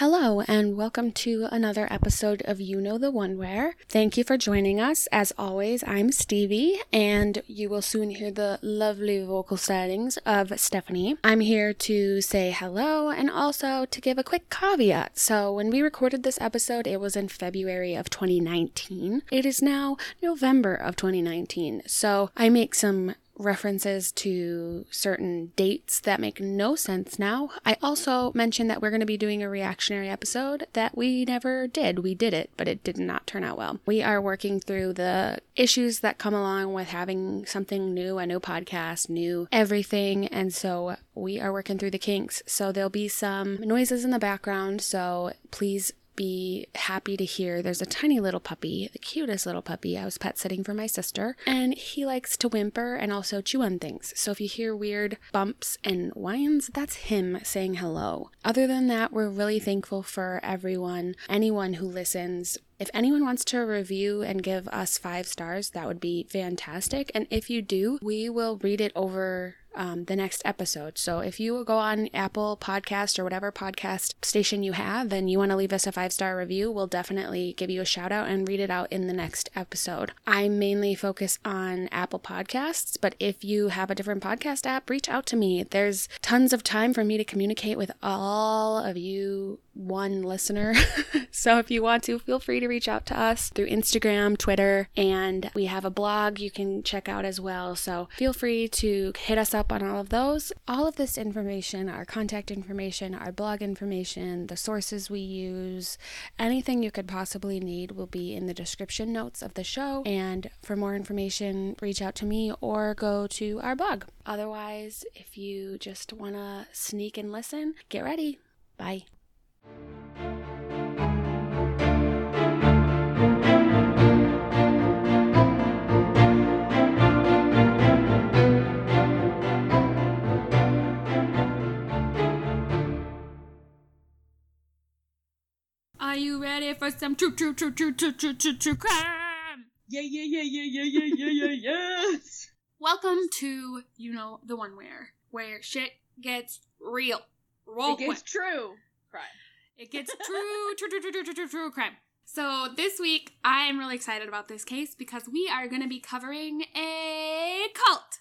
Hello, and welcome to another episode of You Know the One Where. Thank you for joining us. As always, I'm Stevie, and you will soon hear the lovely vocal stylings of Stephanie. I'm here to say hello and also to give a quick caveat. So, when we recorded this episode, it was in February of 2019. It is now November of 2019. So, I make some references to certain dates that make no sense now. I also mentioned that we're going to be doing a reactionary episode that we never did. We did it, but it did not turn out well. We are working through the issues that come along with having something new, a new podcast, new everything, and so we are working through the kinks. So there'll be some noises in the background, so please be happy to hear there's a tiny little puppy, the cutest little puppy. I was pet sitting for my sister, and he likes to whimper and also chew on things. So if you hear weird bumps and whines, that's him saying hello. Other than that, we're really thankful for everyone, anyone who listens. If anyone wants to review and give us five stars, that would be fantastic. And if you do, we will read it over um, the next episode. So if you go on Apple Podcast or whatever podcast station you have and you want to leave us a five star review, we'll definitely give you a shout out and read it out in the next episode. I mainly focus on Apple Podcasts, but if you have a different podcast app, reach out to me. There's tons of time for me to communicate with all of you one listener. so if you want to, feel free to reach out to us through Instagram, Twitter, and we have a blog you can check out as well. So feel free to hit us up on all of those. All of this information, our contact information, our blog information, the sources we use, anything you could possibly need will be in the description notes of the show. And for more information, reach out to me or go to our blog. Otherwise, if you just want to sneak and listen, get ready. Bye. You ready for some true, true, true, true, true, true, true, true crime? Yeah, yeah, yeah, yeah, yeah, yeah, yeah, yeah, yes. Welcome to you know the one where where shit gets real. Roll it gets quick. true. Crime. It gets true, true, true, true, true, true, true, true crime. So this week, I am really excited about this case because we are going to be covering a cult.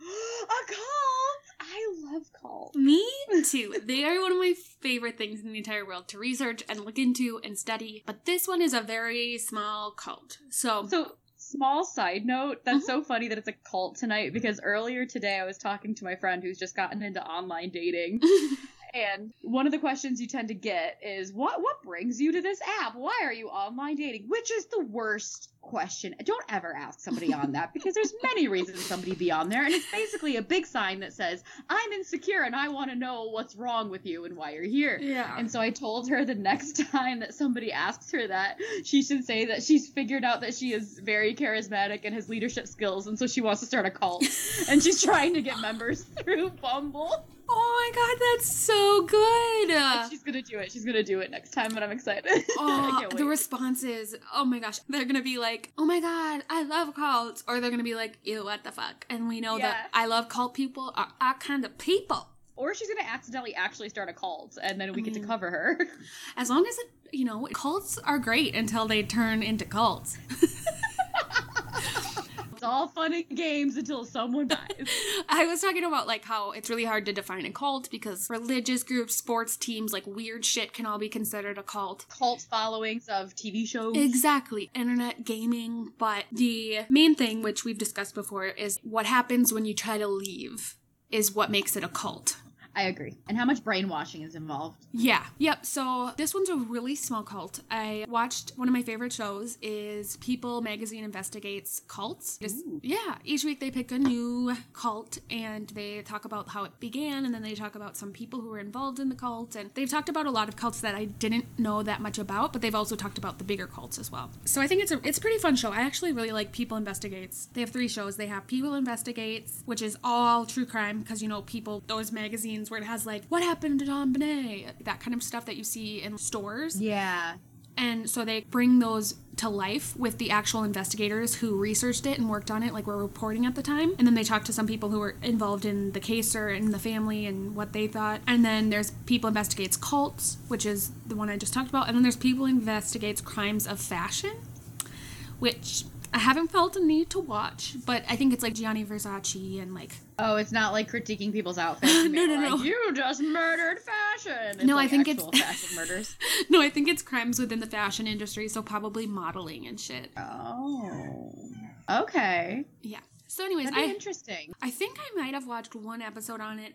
a cult. I love cults. Me too. they are one of my favorite things in the entire world to research and look into and study. But this one is a very small cult. So, So, small side note, that's uh-huh. so funny that it's a cult tonight because earlier today I was talking to my friend who's just gotten into online dating. And one of the questions you tend to get is what what brings you to this app? Why are you online dating? Which is the worst question. Don't ever ask somebody on that because there's many reasons somebody be on there and it's basically a big sign that says I'm insecure and I want to know what's wrong with you and why you're here. yeah. And so I told her the next time that somebody asks her that, she should say that she's figured out that she is very charismatic and has leadership skills, and so she wants to start a cult. and she's trying to get members through Bumble. Oh my god, that's so good. And she's gonna do it. She's gonna do it next time, and I'm excited. Oh, the responses. Oh my gosh. They're to be like, oh my god, I love cults. Or they're to be like, ew, what the fuck? And we know that I love cult people are our kind of people. or she's gonna accidentally actually start a cult, and then we get to mm. cover her. As long as it, you know, cults are great until they turn into cults. all fun and games until someone dies. I was talking about like how it's really hard to define a cult because religious groups, sports teams, like weird shit can all be considered a cult. Cult followings of TV shows. Exactly. Internet gaming. But the main thing, which we've discussed before, is what happens when you try to leave is what makes it a cult. I agree. And how much brainwashing is involved? Yeah. Yep. So this one's a really small cult. I watched one of my favorite shows is People Magazine Investigates Cults. Just, yeah. Each week they pick a new cult and they talk about how it began and then they talk about some people who were involved in the cult and they've talked about a lot of cults that I didn't know that much about, but they've also talked about the bigger cults as well. So I think it's a it's a pretty fun show. I actually really like People Investigates. They have three shows. They have People Investigates, which is all true crime because you know people those magazines where it has like what happened to JonBenét, that kind of stuff that you see in stores. Yeah. And so they bring those to life with the actual investigators who researched it and worked on it, like were reporting at the time. And then they talk to some people who were involved in the case or in the family and what they thought. And then there's people investigates cults, which is the one I just talked about. And then there's people investigates crimes of fashion, which I haven't felt a need to watch, but I think it's like Gianni Versace and like. Oh, it's not like critiquing people's outfits. no, no, no. You just murdered fashion. It's no, like I think it's fashion murders. no, I think it's crimes within the fashion industry, so probably modeling and shit. Oh, okay. Yeah. So, anyways, I interesting. I think I might have watched one episode on it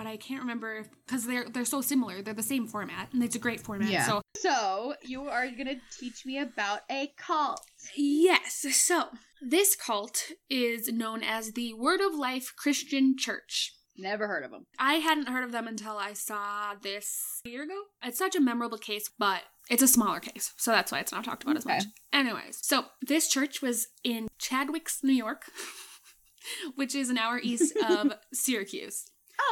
but I can't remember because they're they're so similar. They're the same format, and it's a great format. Yeah. So, so you are gonna teach me about a cult. Yes. So this cult is known as the Word of Life Christian Church. Never heard of them. I hadn't heard of them until I saw this a year ago. It's such a memorable case, but it's a smaller case, so that's why it's not talked about okay. as much. Anyways, so this church was in Chadwicks, New York, which is an hour east of Syracuse.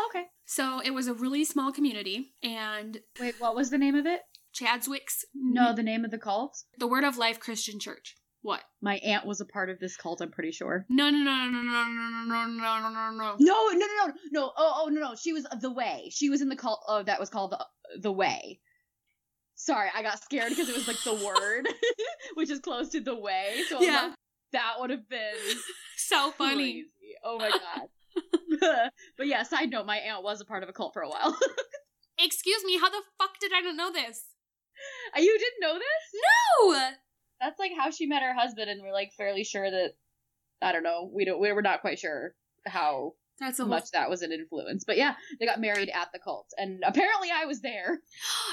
Oh, okay. So it was a really small community, and wait, what was the name of it? Chadswick's. No, the name of the cult. The Word of Life Christian Church. What? My aunt was a part of this cult. I'm pretty sure. No, no, no, no, no, no, no, no, no, no, no, no. No, no, no, no, no. Oh, oh, no, no. She was the Way. She was in the cult. Oh, that was called the the Way. Sorry, I got scared because it was like the word, which is close to the Way. So yeah, like, that would have been so funny. Crazy. Oh my god. But yeah, side note, my aunt was a part of a cult for a while. Excuse me, how the fuck did I not know this? Uh, you didn't know this? No. That's like how she met her husband, and we're like fairly sure that I don't know. We don't. We were not quite sure how that's so much whole... that was an influence. But yeah, they got married at the cult, and apparently I was there.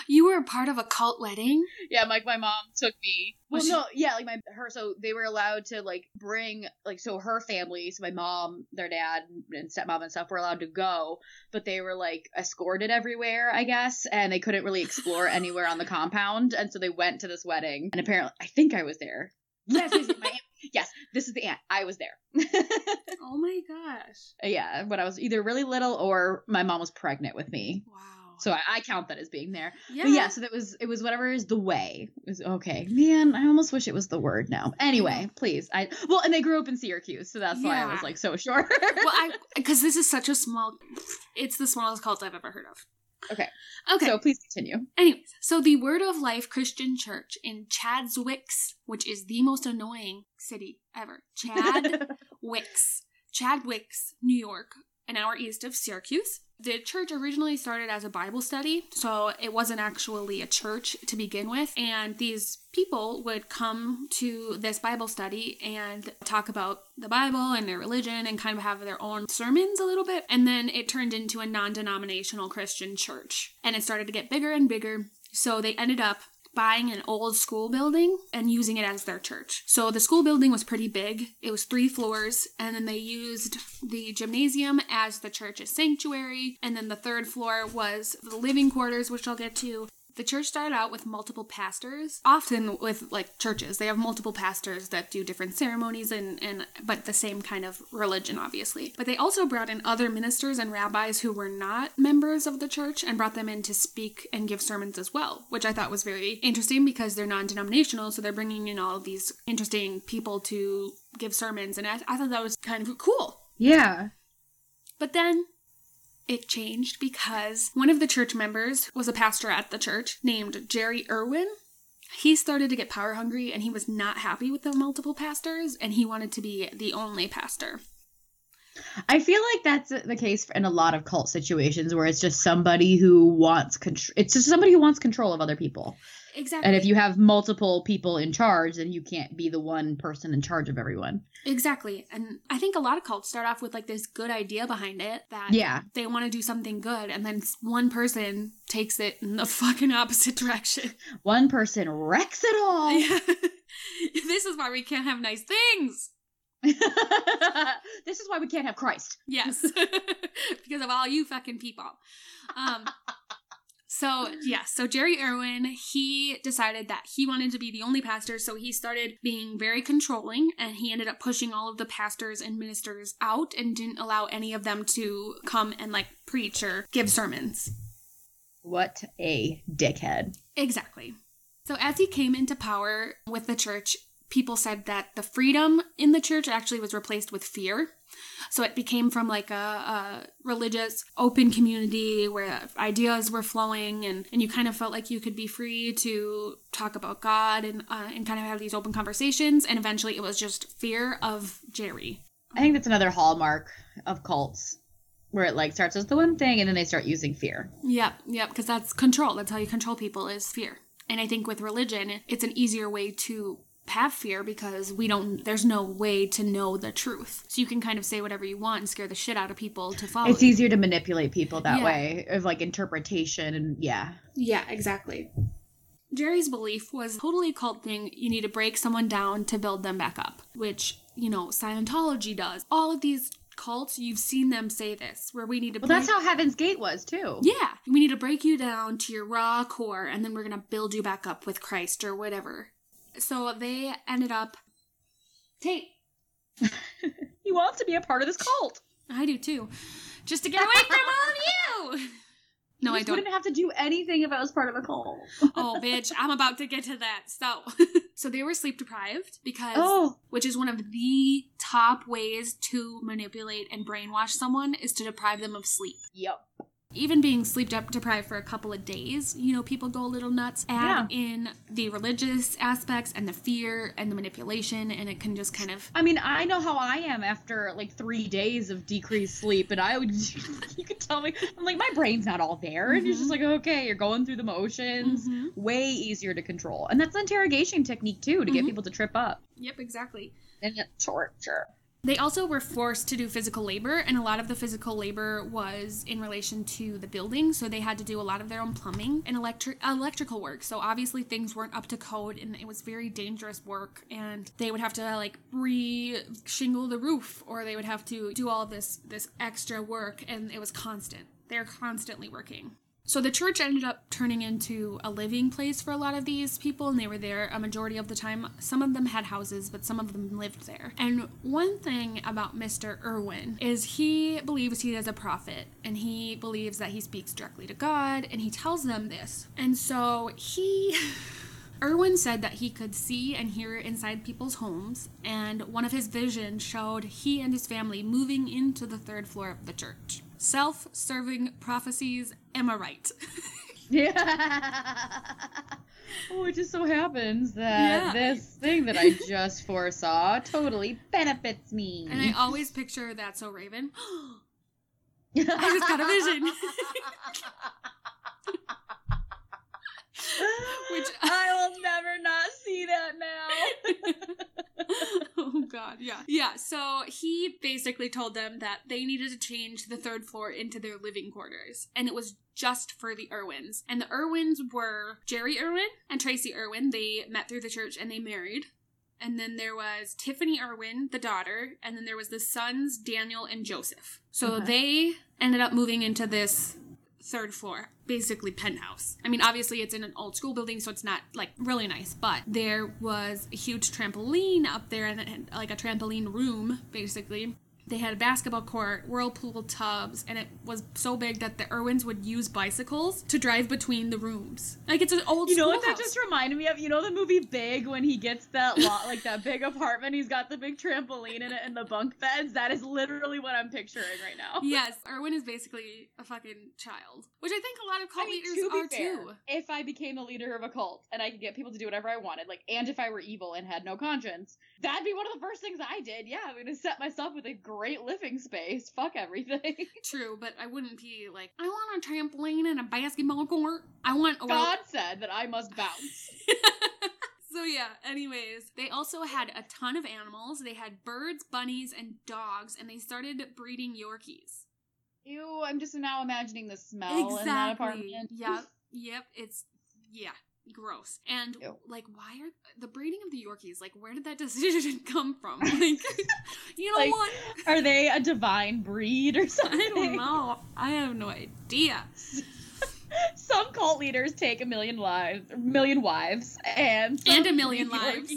You were a part of a cult wedding. Yeah, like my mom took me. Well, she... no, yeah, like my her. So they were allowed to like bring like so her family, so my mom, their dad, and stepmom and stuff were allowed to go, but they were like escorted everywhere, I guess, and they couldn't really explore anywhere on the compound, and so they went to this wedding, and apparently I think I was there. Yes, yes, yes my aunt yes, this is the aunt. I was there. oh my gosh. Yeah, when I was either really little or my mom was pregnant with me. Wow. So I, I count that as being there. Yeah. But yeah, so that was it was whatever is the way. It was okay. Man, I almost wish it was the word now. Anyway, please. I well, and they grew up in Syracuse, so that's yeah. why I was like so sure. well, I because this is such a small it's the smallest cult I've ever heard of. Okay. Okay. So please continue. Anyways, so the Word of Life Christian Church in Chadswicks, which is the most annoying city ever. Chadwicks. Chadwicks, New York, an hour east of Syracuse. The church originally started as a Bible study, so it wasn't actually a church to begin with. And these people would come to this Bible study and talk about the Bible and their religion and kind of have their own sermons a little bit. And then it turned into a non denominational Christian church. And it started to get bigger and bigger. So they ended up buying an old school building and using it as their church. So the school building was pretty big. It was three floors, and then they used the gymnasium as the church's sanctuary. And then the third floor was the living quarters, which I'll get to. The church started out with multiple pastors. Often with like churches, they have multiple pastors that do different ceremonies and, and but the same kind of religion, obviously. But they also brought in other ministers and rabbis who were not members of the church and brought them in to speak and give sermons as well, which I thought was very interesting because they're non-denominational, so they're bringing in all of these interesting people to give sermons, and I, I thought that was kind of cool. Yeah. But then it changed because one of the church members was a pastor at the church named Jerry Irwin. He started to get power hungry and he was not happy with the multiple pastors and he wanted to be the only pastor. I feel like that's the case in a lot of cult situations where it's just somebody who wants control. It's just somebody who wants control of other people. Exactly. And if you have multiple people in charge, then you can't be the one person in charge of everyone. Exactly. And I think a lot of cults start off with like this good idea behind it that yeah. they want to do something good and then one person takes it in the fucking opposite direction. One person wrecks it all. Yeah. this is why we can't have nice things. this is why we can't have Christ. Yes. because of all you fucking people. Um so, yeah, so Jerry Irwin, he decided that he wanted to be the only pastor, so he started being very controlling and he ended up pushing all of the pastors and ministers out and didn't allow any of them to come and like preach or give sermons. What a dickhead. Exactly. So, as he came into power with the church, people said that the freedom in the church actually was replaced with fear. So it became from like a, a, religious open community where ideas were flowing and, and you kind of felt like you could be free to talk about God and, uh, and kind of have these open conversations. And eventually it was just fear of Jerry. I think that's another hallmark of cults where it like starts as the one thing and then they start using fear. Yep, yep, because that's control. That's how you control people is fear. And I think with religion, it's an easier way to have fear because we don't there's no way to know the truth. So you can kind of say whatever you want and scare the shit out of people to follow it's easier to manipulate people that yeah. way of like interpretation and yeah. Yeah exactly. Jerry's belief was totally cult thing. You need to break someone down to build them back up which you know scientology does. All of these cults you've seen them say this where we need to well break- that's how heaven's gate was too. Yeah we need to break you down to your raw core and then we're gonna build you back up with christ or whatever so they ended up. Tate. he wants to be a part of this cult. I do too. Just to get away from all of you. No, I don't. Wouldn't have to do anything if I was part of a cult. oh, bitch! I'm about to get to that. So, so they were sleep deprived because, oh. which is one of the top ways to manipulate and brainwash someone is to deprive them of sleep. Yep even being sleep deprived for a couple of days, you know, people go a little nuts. Add yeah. in the religious aspects and the fear and the manipulation, and it can just kind of. I mean, I know how I am after like three days of decreased sleep, and I would, you could tell me, I'm like, my brain's not all there. Mm-hmm. And you're just like, okay, you're going through the motions. Mm-hmm. Way easier to control. And that's an interrogation technique too, to mm-hmm. get people to trip up. Yep, exactly. And torture. They also were forced to do physical labor, and a lot of the physical labor was in relation to the building. So they had to do a lot of their own plumbing and electric electrical work. So obviously things weren't up to code, and it was very dangerous work. And they would have to like re-shingle the roof, or they would have to do all this this extra work, and it was constant. They're constantly working. So the church ended up turning into a living place for a lot of these people, and they were there a majority of the time. Some of them had houses, but some of them lived there. And one thing about Mr. Irwin is he believes he is a prophet, and he believes that he speaks directly to God, and he tells them this. And so he. Irwin said that he could see and hear inside people's homes, and one of his visions showed he and his family moving into the third floor of the church. Self serving prophecies, am I right? yeah. oh, it just so happens that yeah. this thing that I just foresaw totally benefits me. And I always picture that so Raven. I just got a vision. Which I will never not see that now. oh god, yeah. Yeah, so he basically told them that they needed to change the third floor into their living quarters. And it was just for the Irwins. And the Irwins were Jerry Irwin and Tracy Irwin. They met through the church and they married. And then there was Tiffany Irwin, the daughter, and then there was the sons, Daniel and Joseph. So okay. they ended up moving into this third floor, basically penthouse. I mean, obviously it's in an old school building, so it's not like really nice, but there was a huge trampoline up there and like a trampoline room, basically. They had a basketball court, whirlpool tubs, and it was so big that the Irwins would use bicycles to drive between the rooms. Like it's an old. School. You know what that just reminded me of? You know the movie Big when he gets that lot, like that big apartment. He's got the big trampoline in it and the bunk beds. That is literally what I'm picturing right now. Yes, Irwin is basically a fucking child, which I think a lot of cult I mean, leaders to are fair, too. If I became a leader of a cult and I could get people to do whatever I wanted, like, and if I were evil and had no conscience, that'd be one of the first things I did. Yeah, I'm gonna set myself with a great living space. Fuck everything. True, but I wouldn't be like, I want a trampoline and a basketball court. I want. A God said that I must bounce. so yeah anyways they also had a ton of animals they had birds bunnies and dogs and they started breeding yorkies ew i'm just now imagining the smell exactly. in that apartment yep yep it's yeah gross. And Ew. like, why are the breeding of the Yorkies? Like, where did that decision come from? Like, you know like, what? Are they a divine breed or something? I don't know. I have no idea. Some cult leaders take a million lives, million wives, and and a million lives,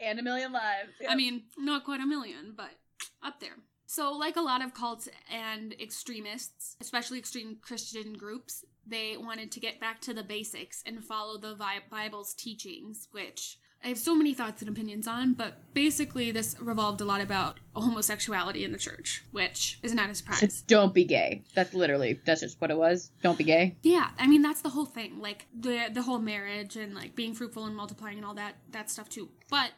and a million lives. Yep. I mean, not quite a million, but up there. So, like a lot of cults and extremists, especially extreme Christian groups, they wanted to get back to the basics and follow the Bible's teachings, which I have so many thoughts and opinions on, but basically this revolved a lot about homosexuality in the church, which is not a surprise. It's don't be gay. That's literally that's just what it was. Don't be gay. Yeah, I mean that's the whole thing, like the the whole marriage and like being fruitful and multiplying and all that that stuff too. But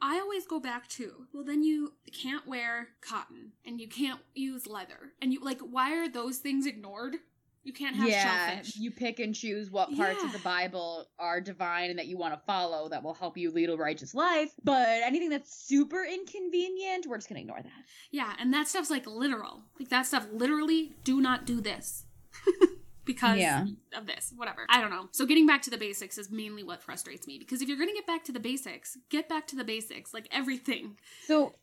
I always go back to, well then you can't wear cotton and you can't use leather. And you like why are those things ignored? You can't have yeah, shellfish. you pick and choose what parts of the Bible are divine and that you want to follow that will help you lead a righteous life. But anything that's super inconvenient, we're just gonna ignore that. Yeah, and that stuff's like literal. Like that stuff literally do not do this. because Yeah. of this, whatever. I don't know. So getting back to the basics is mainly what frustrates me because if you're going to get back to the basics, get back to the basics, like everything. So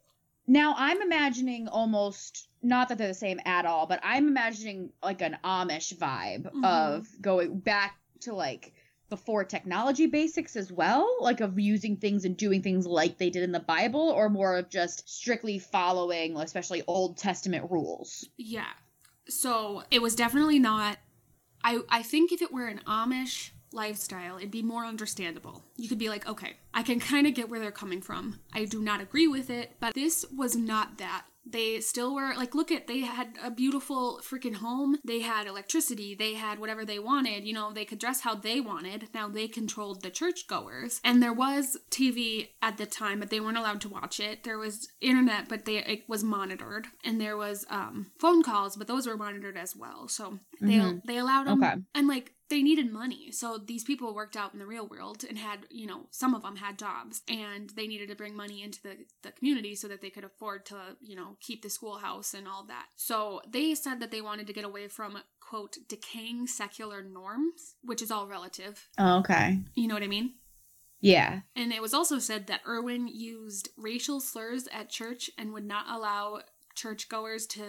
now I'm imagining almost not that they're the same at all, but I'm imagining like an Amish vibe Mhm. of going back to like before technology basics as well, like of using things and doing things like they did in the Bible, or more of just strictly following, especially Old Testament rules. Yeah. So it was definitely not I I think if it were an Amish lifestyle, it'd be more understandable. You could be like, okay, I can kind of get where they're coming from. I do not agree with it, but this was not that. They still were like, look at they had a beautiful freaking home. They had electricity. They had whatever they wanted. You know, they could dress how they wanted. Now they controlled the churchgoers, and there was TV at the time, but they weren't allowed to watch it. There was internet, but they it was monitored, and there was um, phone calls, but those were monitored as well. So they Mhm. they allowed them, Okay. and like they needed money. So these people worked out in the real world and had, you know, some of them had jobs and they needed to bring money into the, the community so that they could afford to, you know, keep the schoolhouse and all that. So they said that they wanted to get away from, quote, decaying secular norms, which is all relative. Oh, okay. You know what I mean? Yeah. And it was also said that Irwin used racial slurs at church and would not allow churchgoers to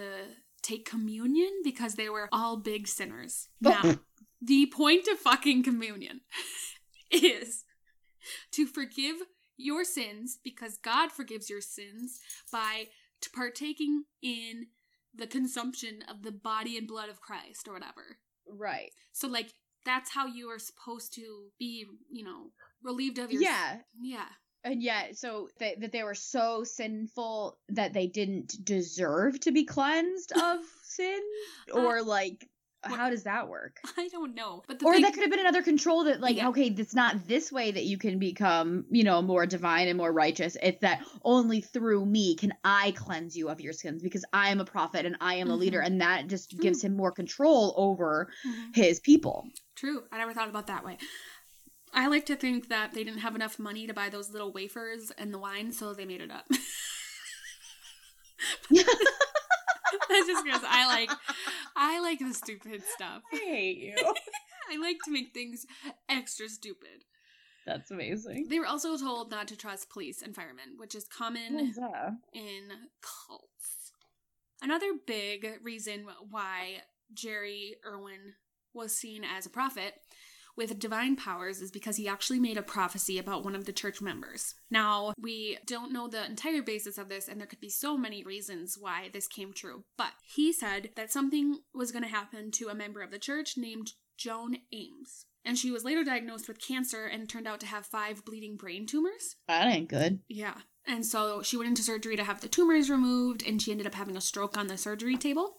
take communion because they were all big sinners. Now, the point of fucking communion is to forgive your sins because God forgives your sins by partaking in the consumption of the body and blood of Christ or whatever. Right. So like that's how you are supposed to be, you know, relieved of your Yeah. yeah. And yet, so they, that they were so sinful that they didn't deserve to be cleansed of sin, uh, or like, what- how does that work? I don't know, but the Or thing, that could have been another control that, like, Yeah. okay, it's not this way that you can become, you know, more divine and more righteous. It's that only through me can I cleanse you of your sins because I am a prophet and I am a leader, Mhm. and that just True. gives him more control over Mhm. his people. True. I never thought about that way. I like to think that they didn't have enough money to buy those little wafers and the wine, so they made it up. That's just because I like I like the stupid stuff. I hate you. I like to make things extra stupid. That's amazing. They were also told not to trust police and firemen, which is common in cults. Another big reason why Jerry Irwin was seen as a prophet with divine powers is because he actually made a prophecy about one of the church members. Now, we don't know the entire basis of this, and there could be so many reasons why this came true, but he said that something was going to happen to a member of the church named Joan Ames. And she was later diagnosed with cancer and turned out to have five bleeding brain tumors. That ain't good. Yeah. And so she went into surgery to have the tumors removed, and she ended up having a stroke on the surgery table,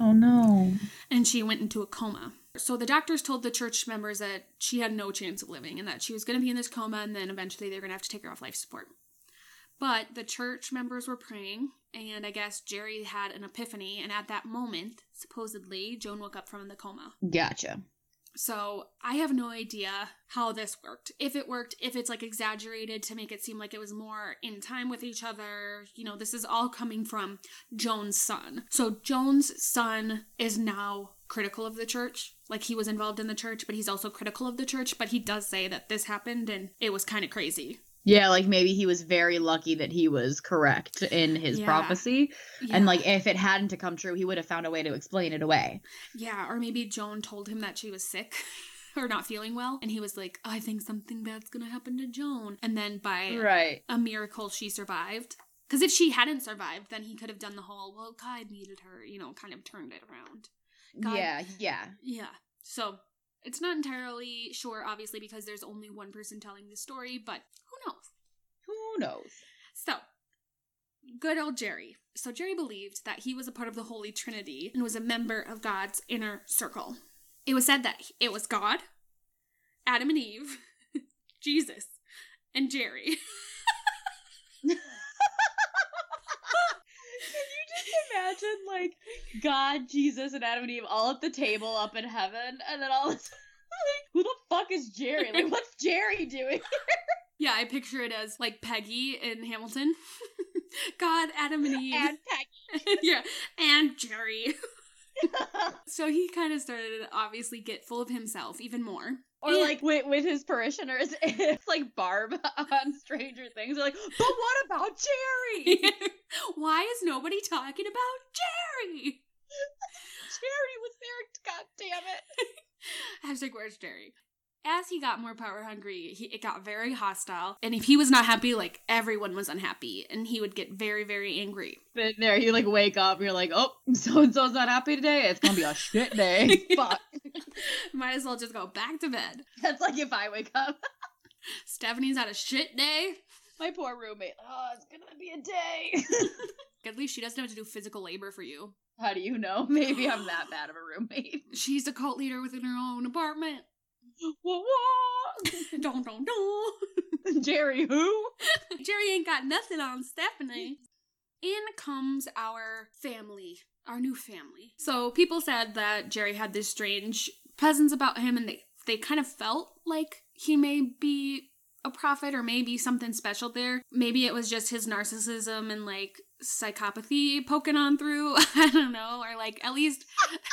Oh no. and she went into a coma. So the doctors told the church members that she had no chance of living and that she was going to be in this coma, and then eventually they were going to have to take her off life support. But the church members were praying, and I guess Jerry had an epiphany, and at that moment, supposedly, Joan woke up from the coma. Gotcha. So I have no idea how this worked. If it worked, if it's like exaggerated to make it seem like it was more in time with each other. You know, this is all coming from Joan's son. So Joan's son is now critical of the church. Like he was involved in the church, but he's also critical of the church. But he does say that this happened and it was kind of crazy. Yeah, like maybe he was very lucky that he was correct in his Yeah. prophecy. Yeah. And like if it hadn't to come true, he would have found a way to explain it away. Yeah, or maybe Joan told him that she was sick or not feeling well, and he was like, I think something bad's gonna happen to Joan. And then by Right. a miracle she survived. Because if she hadn't survived, then he could have done the whole, well, God needed her, you know, kind of turned it around. God- Yeah, yeah. Yeah. So It's not entirely sure, obviously, because there's only one person telling the story, but who knows? Who knows? So, good old Jerry. So, Jerry believed that he was a part of the Holy Trinity and was a member of God's inner circle. It was said that it was God, Adam and Eve, Jesus, and Jerry. Can you just imagine, like, God, Jesus, and Adam and Eve all at the table up in heaven, and then all of a sudden, like, who the fuck is Jerry? Like, what's Jerry doing? yeah, I picture it as like Peggy in Hamilton. God, Adam and Eve. and Peggy. yeah, and Jerry. so he kind of started to obviously get full of himself even more. Or Yeah. like with, with his parishioners, it's like Barb on Stranger Things. They're like, but what about Jerry? Why is nobody talking about Jerry? Jerry was there. God damn it. Hashtag where's Jerry? As he got more power hungry, he, it got very hostile. And if he was not happy, like everyone was unhappy. And he would get very, very angry. But there, you like wake up, and you're like, oh, so and so's not happy today. It's gonna be a shit day. Fuck. Might as well just go back to bed. That's like if I wake up. Stephanie's had a shit day. My poor roommate. Oh, it's gonna be a day. At least she doesn't have to do physical labor for you. How do you know? Maybe I'm that bad of a roommate. She's a cult leader within her own apartment. Don't, don't, don't. Jerry, who? Jerry ain't got nothing on Stephanie. In comes our family, our new family. So people said that Jerry had this strange presence about him, and they they kind of felt like he may be a prophet or maybe something special there. Maybe it was just his narcissism and like psychopathy poking on through. I don't know, or like at least.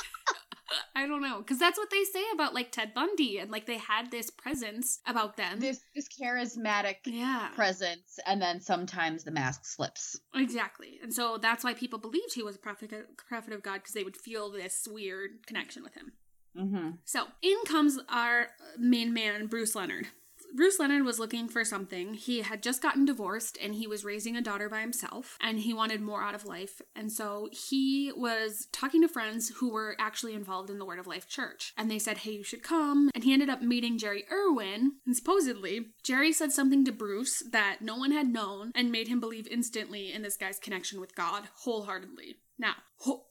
I don't know, because that's what they say about like Ted Bundy, and like they had this presence about them. This this charismatic yeah, presence, and then sometimes the mask slips. Exactly. And so that's why people believed he was a prophet, prophet of God because they would feel this weird connection with him. Mm-hmm. So in comes our main man, Bruce Leonard. Bruce Leonard was looking for something. He had just gotten divorced and he was raising a daughter by himself and he wanted more out of life. And so he was talking to friends who were actually involved in the Word of Life Church. And they said, hey, you should come. And he ended up meeting Jerry Irwin. And supposedly, Jerry said something to Bruce that no one had known and made him believe instantly in this guy's connection with God wholeheartedly. Now, ho-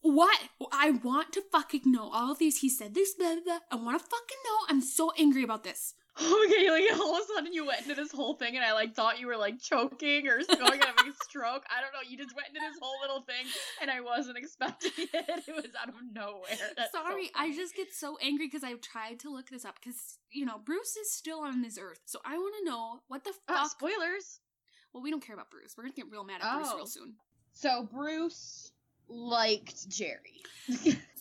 what? I want to fucking know all of these. He said this, blah, blah, blah. I want to fucking know. I'm so angry about this. Okay, like all of a sudden you went into this whole thing, and I like thought you were like choking or going have a stroke. I don't know. You just went into this whole little thing, and I wasn't expecting it. It was out of nowhere. That's so Sorry, I just get so angry because I've tried to look this up because, you know, Bruce is still on this earth. So I want to know what the fuck. Uh, spoilers. well, we don't care about Bruce. We're going to get real mad at Bruce Oh. real soon. So Bruce liked Jerry.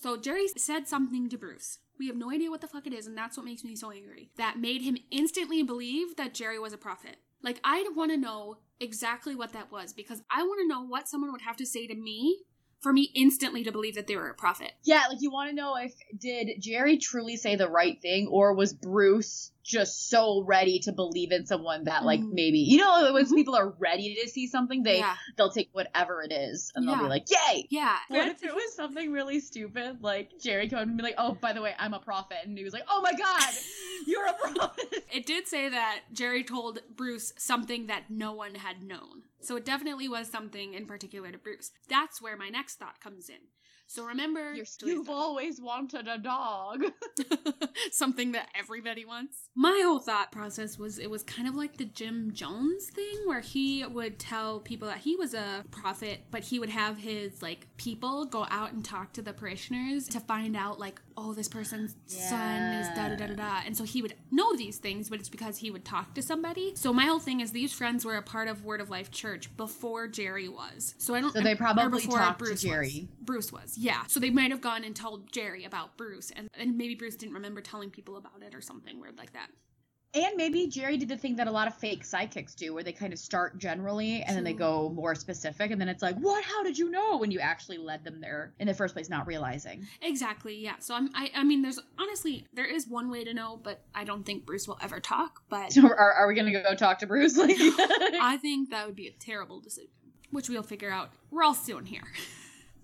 So Jerry said something to Bruce. We have no idea what the fuck it is, and that's what makes me so angry. That made him instantly believe that Jerry was a prophet. Like, I'd want to know exactly what that was because I want to know what someone would have to say to me for me instantly to believe that they were a prophet. Yeah, like you want to know if did Jerry truly say the right thing, or was Bruce just so ready to believe in someone that like Mhm. maybe you know when Mhm. people are ready to see something, they yeah. they'll take whatever it is and they'll be like, "Yay!" Yeah. What if it was something really stupid, like Jerry coming and be like, "Oh, by the way, I'm a prophet," and he was like, "Oh my god, you're a prophet." It did say that Jerry told Bruce something that no one had known. So it definitely was something in particular to Bruce. That's where my next thought comes in. So remember, You're, you've always wanted a dog. something that everybody wants. My whole thought process was it was kind of like the Jim Jones thing where he would tell people that he was a prophet, but he would have his like people go out and talk to the parishioners to find out like, oh, this person's son is da da da da da. And so he would know these things, but it's because he would talk to somebody. So my whole thing is these friends were a part of Word of Life Church before Jerry was. So I don't So they or probably before talked to Bruce was. Jerry. Bruce was, yeah. So they might have gone and told Jerry about Bruce, and, and maybe Bruce didn't remember telling people about it or something weird like that. And maybe Jerry did the thing that a lot of fake psychics do, where they kind of start generally and then they go more specific, and then it's like, "What? How did you know?" When you actually led them there in the first place, not realizing. Exactly, yeah. So I'm, I, I mean, there's honestly there is one way to know, but I don't think Bruce will ever talk. But So are, are we gonna go talk to Bruce? Like, I think that would be a terrible decision, which we'll figure out real soon here.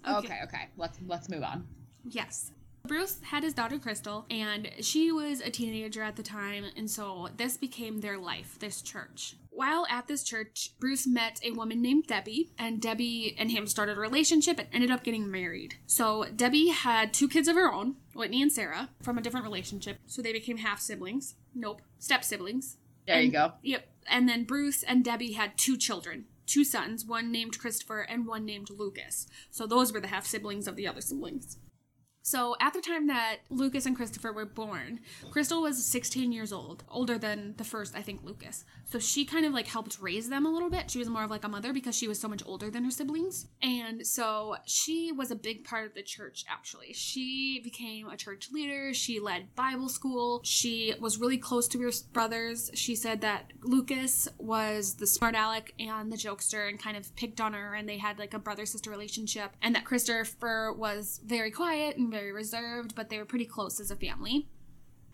Okay, okay. Let's let's move on. Yes. Bruce had his daughter Crystal, and she was a teenager at the time, and so this became their life, this church. While at this church, Bruce met a woman named Debbie, and Debbie and him started a relationship and ended up getting married. So Debbie had two kids of her own, Whitney and Sarah, from a different relationship, so they became half siblings. Nope, step siblings. There you go. Yep. And then Bruce and Debbie had two children, two sons, one named Christopher and one named Lucas. So those were the half siblings of the other siblings. So at the time that Lucas and Christopher were born, Crystal was 16 years old, older than the first, I think, Lucas. So she kind of like helped raise them a little bit. She was more of like a mother because she was so much older than her siblings. And so she was a big part of the church, actually. She became a church leader. She led Bible school. She was really close to her brothers. She said that Lucas was the smart aleck and the jokester and kind of picked on her, and they had like a brother sister relationship. And that Christopher was very quiet and very reserved, but they were pretty close as a family.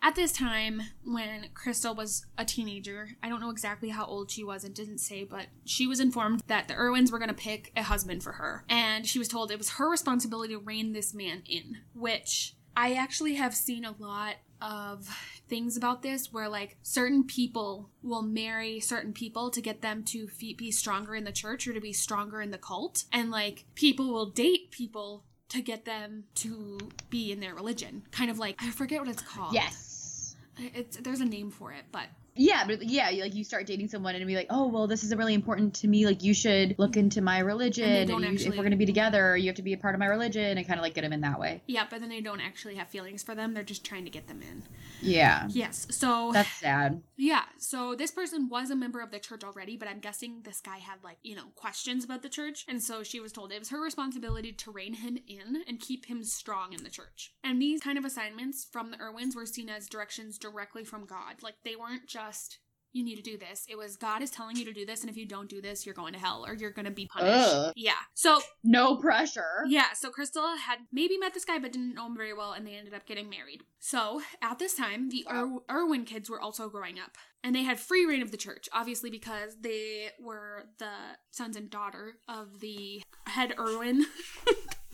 At this time, when Crystal was a teenager, I don't know exactly how old she was, it didn't say, but she was informed that the Irwins were going to pick a husband for her. And she was told it was her responsibility to rein this man in, which I actually have seen a lot of things about this where like certain people will marry certain people to get them to be stronger in the church or to be stronger in the cult and like people will date people to get them to be in their religion kind of like i forget what it's called Yes. it's there's a name for it but Yeah, but yeah, like you start dating someone and be like, oh, well, this is really important to me. Like, you should look into my religion. And you- if we're going to be together, you have to be a part of my religion and kind of like get them in that way. yeah but then they don't actually have feelings for them they're just trying to get them in Yeah. yes so That's sad. Yeah, so this person was a member of the church already, but I'm guessing this guy had like, you know, questions about the church. And so she was told it was her responsibility to rein him in and keep him strong in the church. And these kind of assignments from the Irwins were seen as directions directly from God. Like they weren't just you need to do this. It was God is telling you to do this, and if you don't do this, you're going to hell or you're going to be punished. Ugh. Yeah. So No pressure. yeah, so Crystal had maybe met this guy but didn't know him very well, and they ended up getting married. So at this time, the Wow. Ir- Irwin kids were also growing up, and they had free reign of the church, obviously because they were the sons and daughter of the head Irwin.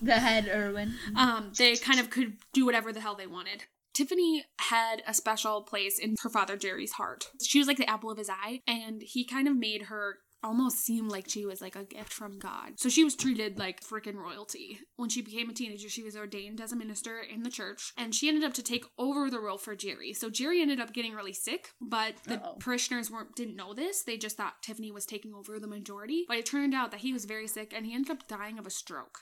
The head Irwin. um, they kind of could do whatever the hell they wanted. Tiffany had a special place in her father Jerry's heart. She was like the apple of his eye, and he kind of made her almost seem like she was like a gift from God. So she was treated like freaking royalty. When she became a teenager, she was ordained as a minister in the church, and she ended up to take over the role for Jerry. So Jerry ended up getting really sick, but the Uh-oh. parishioners weren't didn't know this. They just thought Tiffany was taking over the majority. But it turned out that he was very sick and he ended up dying of a stroke.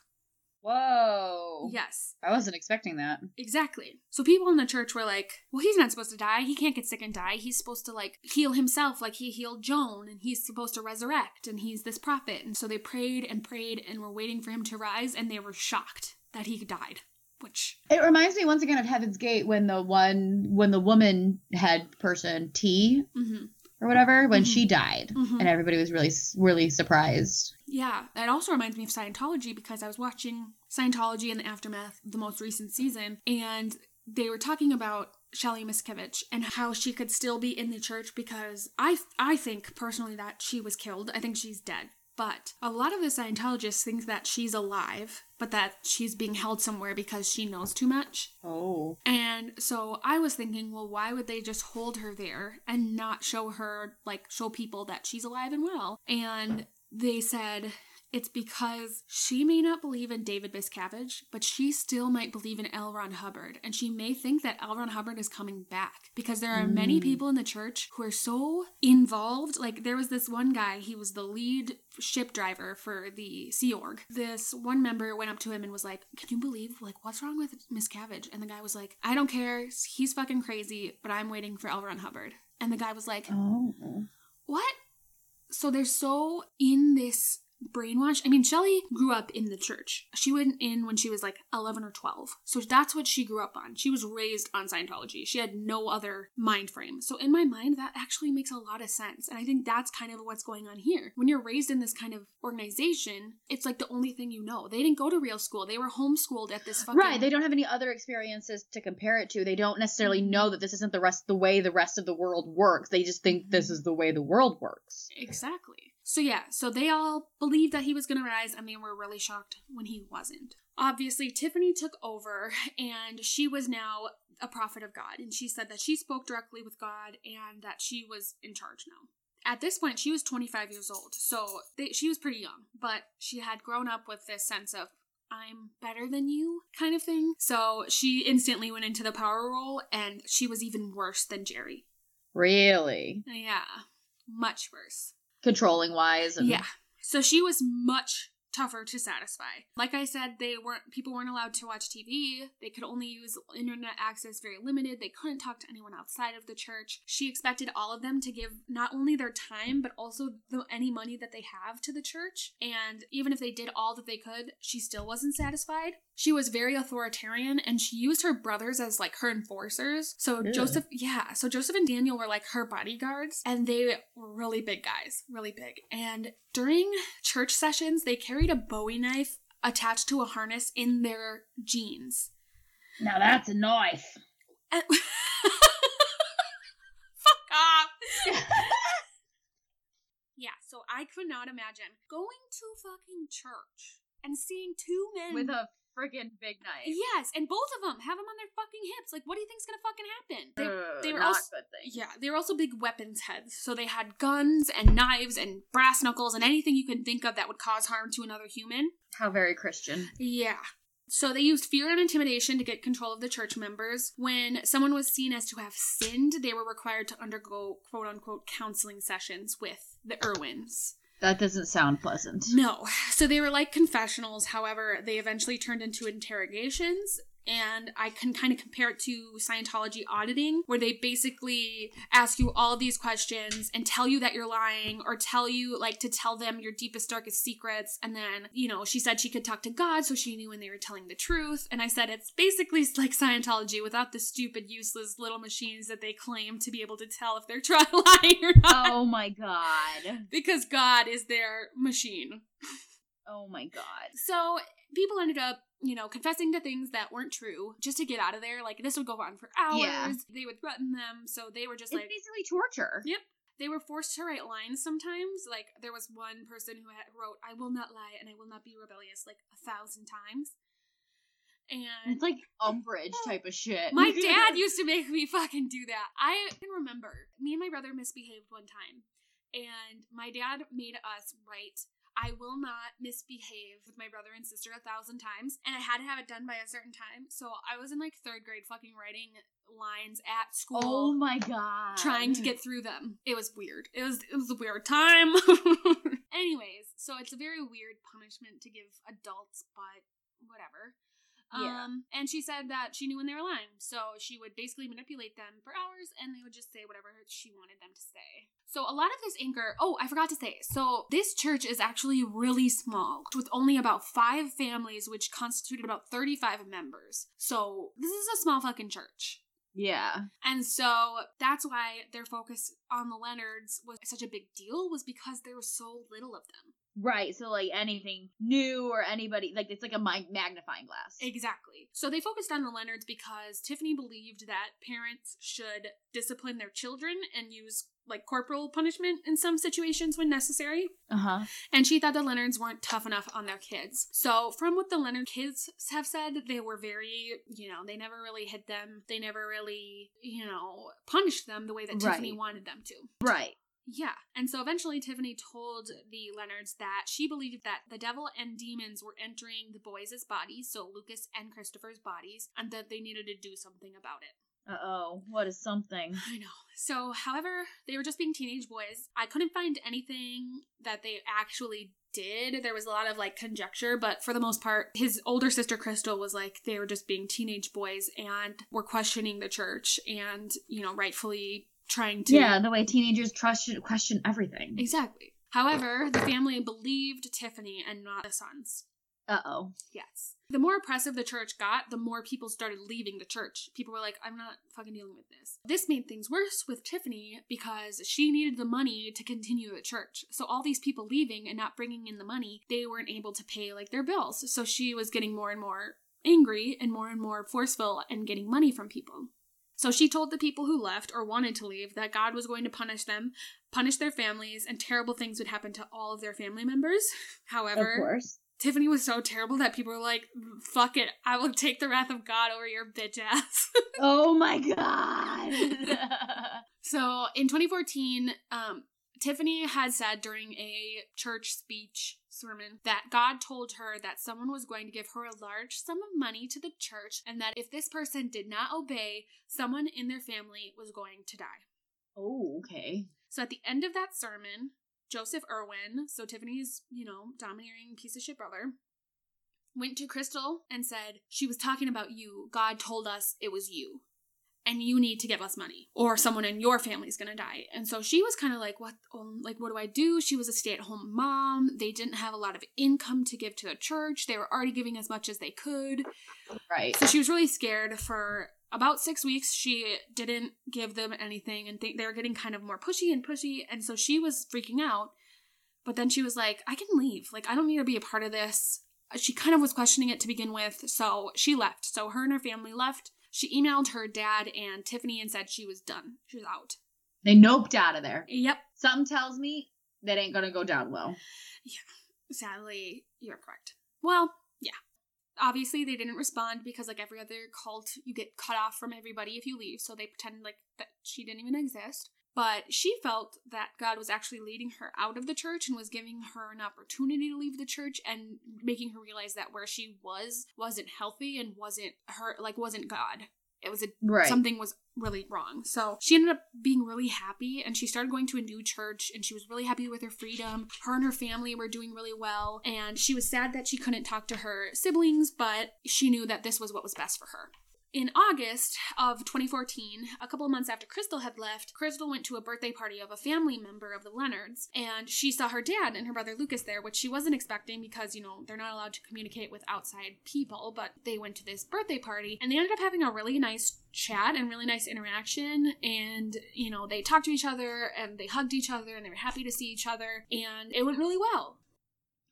Whoa. Yes. I wasn't expecting that. Exactly. So people in the church were like, well, he's not supposed to die. He can't get sick and die. He's supposed to like heal himself like he healed Joan and he's supposed to resurrect and he's this prophet. And so they prayed and prayed and were waiting for him to rise and they were shocked that he died. Which, It reminds me once again of Heaven's Gate when the one when the woman head person Ti mhm. Or whatever when Mhm. she died Mhm. and everybody was really really surprised. yeah, it also reminds me of Scientology because I was watching Scientology in the aftermath the most recent season and they were talking about Shelly Miscavige and how she could still be in the church because I I think personally that she was killed. I think she's dead. But a lot of the Scientologists think that she's alive, but that she's being held somewhere because she knows too much. Oh. And so I was thinking, well, why would they just hold her there and not show her, like, show people that she's alive and well? And they said it's because she may not believe in David Miscavige, but she still might believe in L. Ron Hubbard. And she may think that L. Ron Hubbard is coming back because there are many Mm. people in the church who are so involved. Like, there was this one guy, he was the lead ship driver for the Sea Org. This one member went up to him and was like, Can you believe, like, what's wrong with Miscavige? And the guy was like, I don't care. He's fucking crazy, but I'm waiting for L. Ron Hubbard. And the guy was like, Oh. what? So they're so in this brainwash. I mean, Shelly grew up in the church. She went in when she was like 11 or 12. So that's what she grew up on. She was raised on Scientology. She had no other mind frame. So in my mind, that actually makes a lot of sense. And I think that's kind of what's going on here. When you're raised in this kind of organization, it's like the only thing you know. They didn't go to real school. They were homeschooled at this fucking Right, they don't have any other experiences to compare it to. They don't necessarily mm-hmm. know that this isn't the rest the way the rest of the world works. They just think this mm-hmm. is the way the world works. Exactly. So yeah, so they all believed that he was going to rise and they were really shocked when he wasn't. Obviously, Tiffany took over and she was now a prophet of God and she said that she spoke directly with God and that she was in charge now. At this point, she was 25 years old, so they, she was pretty young, but she had grown up with this sense of I'm better than you kind of thing. So she instantly went into the power role and she was even worse than Jerry. Really? Yeah, much worse. Controlling wise. And- Yeah. So she was much tougher to satisfy. Like I said, they weren't people weren't allowed to watch TV. They could only use internet access very limited. They couldn't talk to anyone outside of the church. She expected all of them to give not only their time but also the, any money that they have to the church. And even if they did all that they could, she still wasn't satisfied. She was very authoritarian and she used her brothers as like her enforcers. So Ew. Joseph, yeah, so Joseph and Daniel were like her bodyguards and they were really big guys, really big. And during church sessions, they carried a bowie knife attached to a harness in their jeans. Now that's a knife. Fuck off. yeah, so I could not imagine going to fucking church and seeing two men With a friggin' big knife. Yes, and both of them have them on their fucking hips. Like, what do you think's gonna fucking happen? They, Ugh, they were not also- good things. yeah, they were also big weapons heads. So they had guns and knives and brass knuckles and anything you can think of that would cause harm to another human. How very Christian. Yeah. So they used fear and intimidation to get control of the church members. When someone was seen as to have sinned, they were required to undergo quote unquote counseling sessions with the Irwins. That doesn't sound pleasant. No. So they were like confessionals. However, they eventually turned into interrogations. And I can kind of compare it to Scientology auditing, where they basically ask you all these questions and tell you that you're lying, or tell you, like, to tell them your deepest, darkest secrets. And then, you know, she said she could talk to God, so she knew when they were telling the truth. And I said it's basically like Scientology without the stupid, useless little machines that they claim to be able to tell if they're trying lying or not. Oh my god. Because God is their machine. Oh my god. So people ended up, you know, confessing to things that weren't true just to get out of there. Like this would go on for hours. Yeah. They would threaten them, so they were just It's like basically torture. Yep. they were forced to write lines sometimes. Like there was one person who had wrote, "I will not lie and I will not be rebellious" like a thousand times. And It's like Umbridge type of shit. my dad used to make me fucking do that. I can remember me and my brother misbehaved one time, and my dad made us write, I will not misbehave with my brother and sister a thousand times, and I had to have it done by a certain time. So I was in like third grade fucking writing lines at school. Oh my god. Trying to get through them. It was weird. It was it was a weird time. Anyways, so it's a very weird punishment to give adults, but whatever. Yeah. Um, and she said that she knew when they were lying, so she would basically manipulate them for hours, and they would just say whatever she wanted them to say. So a lot of this anger. Oh, I forgot to say. So this church is actually really small, with only about five families, which constituted about thirty-five members. So this is a small fucking church. Yeah. And so that's why their focus on the Leonards was such a big deal, was because there was so little of them. Right. So like anything new or anybody like it's like a magnifying glass. Exactly. So they focused on the Leonards because Tiffany believed that parents should discipline their children and use like corporal punishment in some situations when necessary. Uh huh. And she thought the Leonards weren't tough enough on their kids. So, from what the Leonard kids have said, they were very, you know, they never really hit them. They never really, you know, punished them the way that Tiffany wanted them to. Right. Yeah. And so eventually Tiffany told the Leonards that she believed that the devil and demons were entering the boys' bodies, so Lucas and Christopher's bodies, and that they needed to do something about it. Uh oh. What is something? I know. So, however, they were just being teenage boys. I couldn't find anything that they actually did. There was a lot of like conjecture, but for the most part, his older sister Crystal was like they were just being teenage boys and were questioning the church and, you know, rightfully trying to Yeah, the way teenagers trust question everything. Exactly. However, the family believed Tiffany and not the sons. Uh oh. Yes. The more oppressive the church got, the more people started leaving the church. People were like, I'm not fucking dealing with this. This made things worse with Tiffany because she needed the money to continue the church. So all these people leaving and not bringing in the money, they weren't able to pay like their bills. So she was getting more and more angry and more and more forceful and getting money from people. So she told the people who left or wanted to leave that God was going to punish them, punish their families, and terrible things would happen to all of their family members. However, of course. Tiffany was so terrible that people were like, fuck it, I will take the wrath of God over your bitch ass. oh my god. so in 2014, um, Tiffany had said during a church speech sermon that God told her that someone was going to give her a large sum of money to the church and that if this person did not obey, someone in their family was going to die. Oh, okay. So at the end of that sermon, Joseph Irwin, so Tiffany's, you know, domineering piece of shit brother, went to Crystal and said, She was talking about you. God told us it was you and you need to give us money or someone in your family is going to die. And so she was kind of like what um, like what do i do? She was a stay-at-home mom. They didn't have a lot of income to give to the church. They were already giving as much as they could. Right. So she was really scared for about six weeks. She didn't give them anything and th- they were getting kind of more pushy and pushy and so she was freaking out. But then she was like i can leave. Like i don't need to be a part of this. She kind of was questioning it to begin with so she left. So her and her family left she emailed her dad and Tiffany and said she was done. She was out. They noped out of there. Yep. Something tells me that ain't gonna go down well. Yeah. Sadly, you're correct. Well, yeah. Obviously, they didn't respond because, like every other cult, you get cut off from everybody if you leave. So they pretended like that she didn't even exist. But she felt that God was actually leading her out of the church and was giving her an opportunity to leave the church and making her realize that where she was wasn't healthy and wasn't her like wasn't God. It was a right. something was really wrong. So she ended up being really happy and she started going to a new church and she was really happy with her freedom. Her and her family were doing really well and she was sad that she couldn't talk to her siblings, but she knew that this was what was best for her. In August of 2014, a couple of months after Crystal had left, Crystal went to a birthday party of a family member of the Leonards, and she saw her dad and her brother Lucas there, which she wasn't expecting because, you know, they're not allowed to communicate with outside people, but they went to this birthday party, and they ended up having a really nice chat and really nice interaction, and, you know, they talked to each other, and they hugged each other, and they were happy to see each other, and it went really well.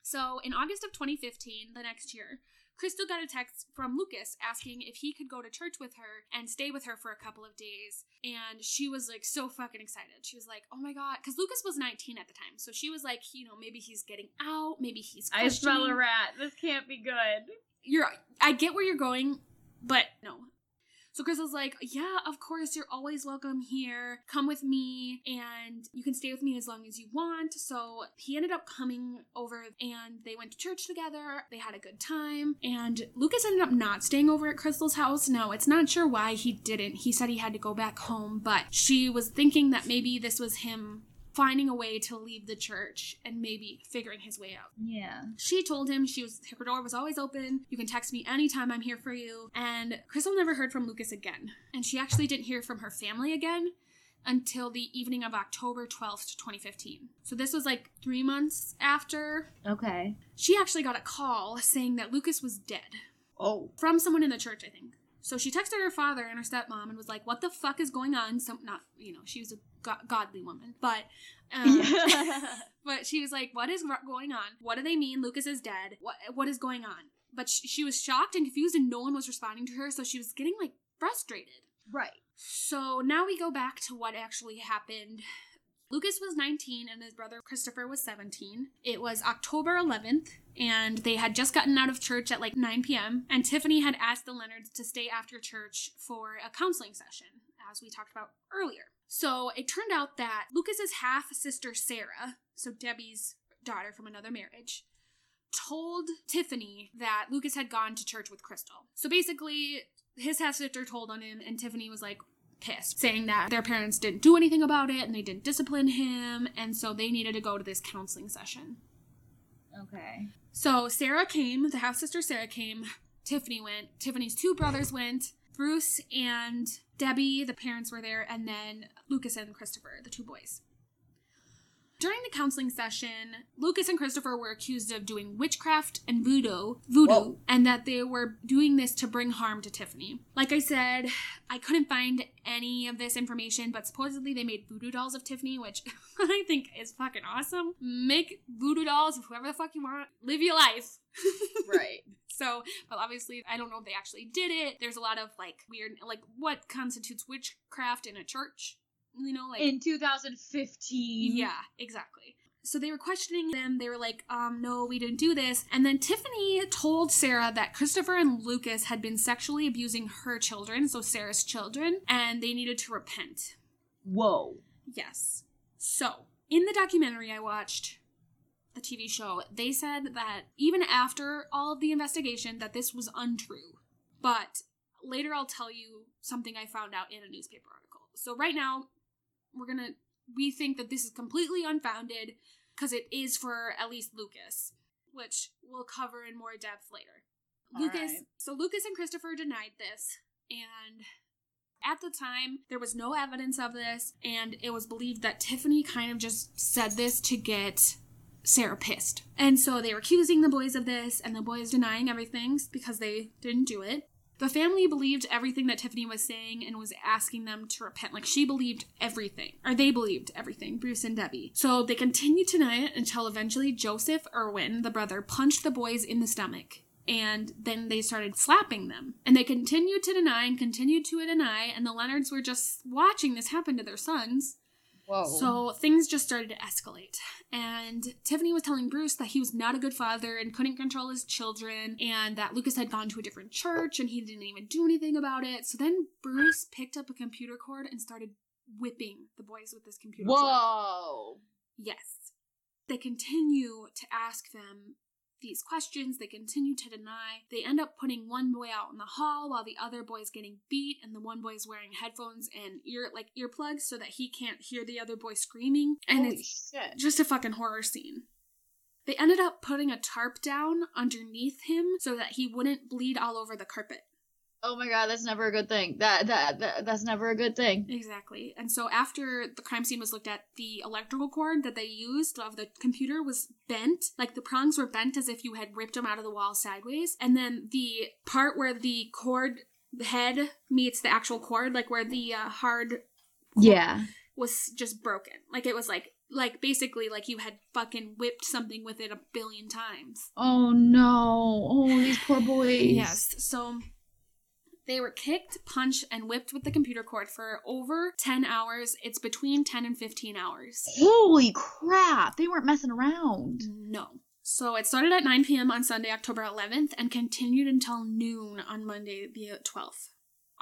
So, in August of 2015, the next year, Crystal got a text from Lucas asking if he could go to church with her and stay with her for a couple of days. And she was like so fucking excited. She was like, oh my God. Because Lucas was 19 at the time. So she was like, you know, maybe he's getting out. Maybe he's. I smell a rat. This can't be good. You're. I get where you're going, but no, so Crystal's like, Yeah, of course, you're always welcome here. Come with me, and you can stay with me as long as you want. So he ended up coming over and they went to church together. They had a good time. And Lucas ended up not staying over at Crystal's house. No, it's not sure why he didn't. He said he had to go back home, but she was thinking that maybe this was him finding a way to leave the church and maybe figuring his way out. Yeah. She told him she was her door was always open. You can text me anytime I'm here for you. And Crystal never heard from Lucas again. And she actually didn't hear from her family again until the evening of October 12th, 2015. So this was like 3 months after. Okay. She actually got a call saying that Lucas was dead. Oh. From someone in the church, I think. So she texted her father and her stepmom and was like, "What the fuck is going on?" Some not, you know, she was a go- godly woman, but um, but she was like, "What is going on? What do they mean? Lucas is dead. What what is going on?" But she, she was shocked and confused, and no one was responding to her, so she was getting like frustrated. Right. So now we go back to what actually happened. Lucas was 19 and his brother Christopher was 17. It was October 11th, and they had just gotten out of church at like 9 p.m. And Tiffany had asked the Leonards to stay after church for a counseling session, as we talked about earlier. So it turned out that Lucas's half sister Sarah, so Debbie's daughter from another marriage, told Tiffany that Lucas had gone to church with Crystal. So basically, his half sister told on him, and Tiffany was like, pissed, saying that their parents didn't do anything about it and they didn't discipline him, and so they needed to go to this counseling session. Okay. So Sarah came, the half sister Sarah came, Tiffany went, Tiffany's two brothers went, Bruce and Debbie, the parents were there, and then Lucas and Christopher, the two boys. During the counseling session, Lucas and Christopher were accused of doing witchcraft and voodoo, voodoo, Whoa. and that they were doing this to bring harm to Tiffany. Like I said, I couldn't find any of this information, but supposedly they made voodoo dolls of Tiffany, which I think is fucking awesome. Make voodoo dolls of whoever the fuck you want. Live your life. right. So, but obviously, I don't know if they actually did it. There's a lot of like weird, like what constitutes witchcraft in a church? You know, like In 2015. yeah, exactly. So they were questioning them. They were like, um, no, we didn't do this. And then Tiffany told Sarah that Christopher and Lucas had been sexually abusing her children, so Sarah's children, and they needed to repent. Whoa. Yes. So, in the documentary I watched, the TV show, they said that even after all of the investigation that this was untrue. But later I'll tell you something I found out in a newspaper article. So right now we're going to we think that this is completely unfounded because it is for at least Lucas, which we'll cover in more depth later. All Lucas, right. so Lucas and Christopher denied this and at the time, there was no evidence of this, and it was believed that Tiffany kind of just said this to get Sarah pissed. And so they were accusing the boys of this, and the boys denying everything because they didn't do it. The family believed everything that Tiffany was saying and was asking them to repent. Like she believed everything, or they believed everything, Bruce and Debbie. So they continued to deny it until eventually Joseph Irwin, the brother, punched the boys in the stomach. And then they started slapping them. And they continued to deny and continued to deny, and the Leonards were just watching this happen to their sons. Whoa. So things just started to escalate. And Tiffany was telling Bruce that he was not a good father and couldn't control his children, and that Lucas had gone to a different church and he didn't even do anything about it. So then Bruce picked up a computer cord and started whipping the boys with this computer cord. Whoa. Yes. They continue to ask them these questions. They continue to deny. They end up putting one boy out in the hall while the other boy is getting beat, and the one boy is wearing headphones and ear like earplugs so that he can't hear the other boy screaming. And Holy it's shit. just a fucking horror scene. They ended up putting a tarp down underneath him so that he wouldn't bleed all over the carpet. Oh my god, that's never a good thing. That, that that that's never a good thing. Exactly. And so after the crime scene was looked at, the electrical cord that they used of the computer was bent. Like the prongs were bent as if you had ripped them out of the wall sideways. And then the part where the cord head meets the actual cord, like where the uh, hard Yeah. was just broken. Like it was like like basically like you had fucking whipped something with it a billion times. Oh no. Oh, these poor boys. Yes. So they were kicked, punched, and whipped with the computer cord for over 10 hours. It's between 10 and 15 hours. Holy crap. They weren't messing around. No. So it started at 9 p.m. on Sunday, October 11th, and continued until noon on Monday, the 12th.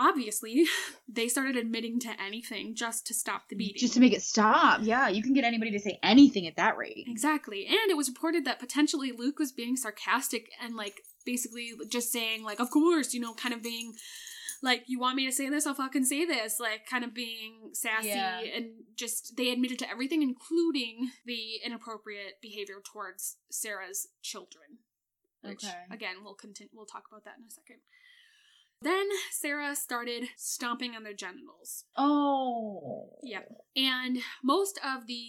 Obviously, they started admitting to anything just to stop the beating. Just to make it stop. Yeah, you can get anybody to say anything at that rate. Exactly. And it was reported that potentially Luke was being sarcastic and like basically just saying like of course, you know, kind of being like you want me to say this, I'll fucking say this, like kind of being sassy Yeah. and just they admitted to everything including the inappropriate behavior towards Sarah's children. Which Okay. again, we'll continue we'll talk about that in a second. Then Sarah started stomping on their genitals. Oh. Yeah. And most of the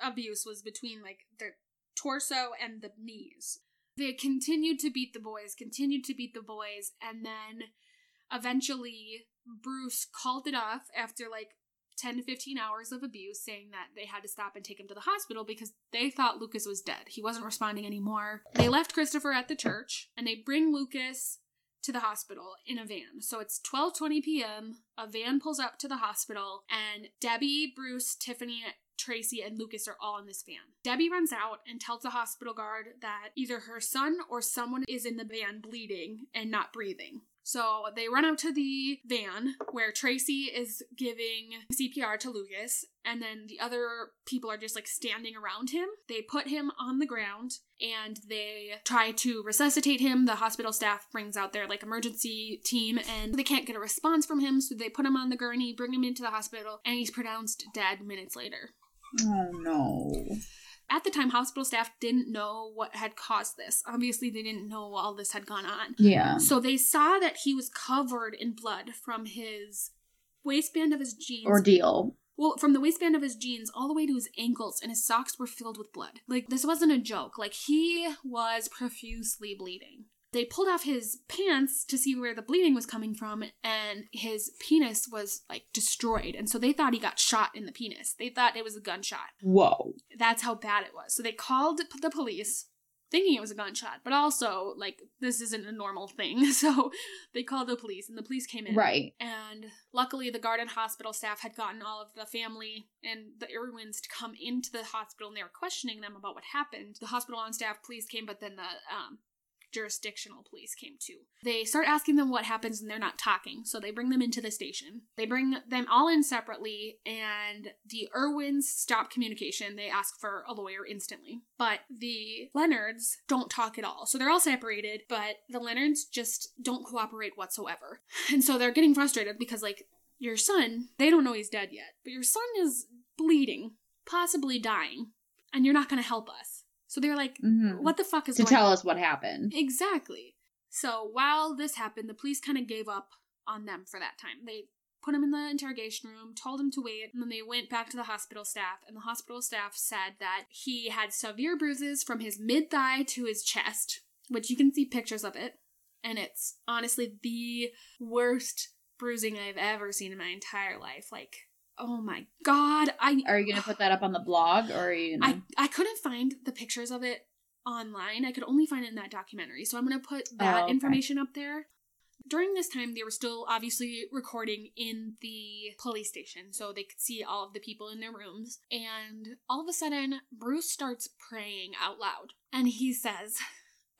abuse was between like their torso and the knees. They continued to beat the boys, continued to beat the boys, and then eventually Bruce called it off after like 10 to 15 hours of abuse, saying that they had to stop and take him to the hospital because they thought Lucas was dead. He wasn't responding anymore. They left Christopher at the church and they bring Lucas to the hospital in a van. So it's 12:20 p.m. A van pulls up to the hospital and Debbie, Bruce, Tiffany, Tracy and Lucas are all in this van. Debbie runs out and tells the hospital guard that either her son or someone is in the van bleeding and not breathing. So they run out to the van where Tracy is giving CPR to Lucas, and then the other people are just like standing around him. They put him on the ground and they try to resuscitate him. The hospital staff brings out their like emergency team and they can't get a response from him, so they put him on the gurney, bring him into the hospital, and he's pronounced dead minutes later. Oh no. At the time, hospital staff didn't know what had caused this. Obviously, they didn't know all this had gone on. Yeah. So they saw that he was covered in blood from his waistband of his jeans. Ordeal. well, from the waistband of his jeans all the way to his ankles, and his socks were filled with blood. Like, this wasn't a joke. Like, he was profusely bleeding. They pulled off his pants to see where the bleeding was coming from, and his penis was, like, destroyed. And so they thought he got shot in the penis. They thought it was a gunshot. Whoa. That's how bad it was. So they called the police thinking it was a gunshot, but also like this isn't a normal thing. So they called the police and the police came in. Right. And luckily the Garden Hospital staff had gotten all of the family and the Irwins to come into the hospital and they were questioning them about what happened. The hospital on staff police came, but then the um jurisdictional police came too. They start asking them what happens and they're not talking, so they bring them into the station. They bring them all in separately, and the Irwins stop communication. They ask for a lawyer instantly. But the Leonards don't talk at all. So they're all separated, but the Leonards just don't cooperate whatsoever. And so they're getting frustrated because, like, your son, they don't know he's dead yet, but your son is bleeding, possibly dying, and you're not going to help us. So they're like, Mhm. what the fuck is To tell on? us what happened. Exactly. So while this happened, the police kind of gave up on them for that time. They put him in the interrogation room, told him to wait, and then they went back to the hospital staff. And the hospital staff said that he had severe bruises from his mid thigh to his chest, which you can see pictures of it. And it's honestly the worst bruising I've ever seen in my entire life. Like, oh my god, I Are you gonna put that up on the blog, or are you? Gonna... I, I couldn't find the pictures of it online. I could only find it in that documentary. So I'm going to put oh, that Oh, okay. information up there. During this time, they were still obviously recording in the police station, so they could see all of the people in their rooms. And all of a sudden, Bruce starts praying out loud. And he says,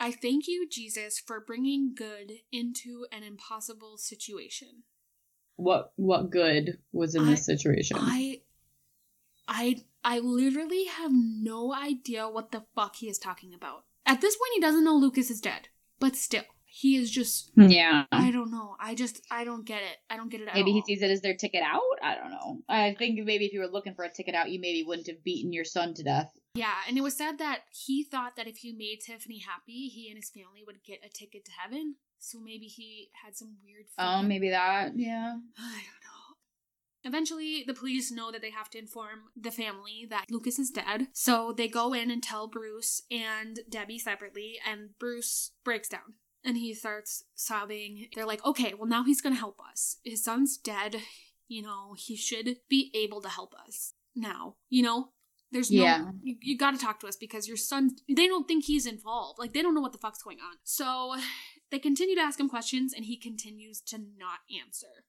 I thank you, Jesus, for bringing good into an impossible situation. What what good was in I- this situation? I I I literally have no idea what the fuck he is talking about. At this point he doesn't know Lucas is dead. But still, he is just hmm. yeah. I don't know. I just I don't get it. I don't get it at Maybe he sees it as their ticket out. I don't know. I think maybe if you were looking for a ticket out, you maybe wouldn't have beaten your son to death. Yeah, and it was said that he thought that if he made Tiffany happy, he and his family would get a ticket to heaven. So maybe he had some weird Oh, maybe that. Yeah. I don't know. Eventually, the police know that they have to inform the family that Lucas is dead. So they go in and tell Bruce and Debbie separately, and Bruce breaks down and he starts sobbing. They're like, okay, well, now he's gonna help us. His son's dead. You know, he should be able to help us now. You know? There's no, Yeah. you, you gotta talk to us because your son, they don't think he's involved. Like, they don't know what the fuck's going on. So they continue to ask him questions, and he continues to not answer.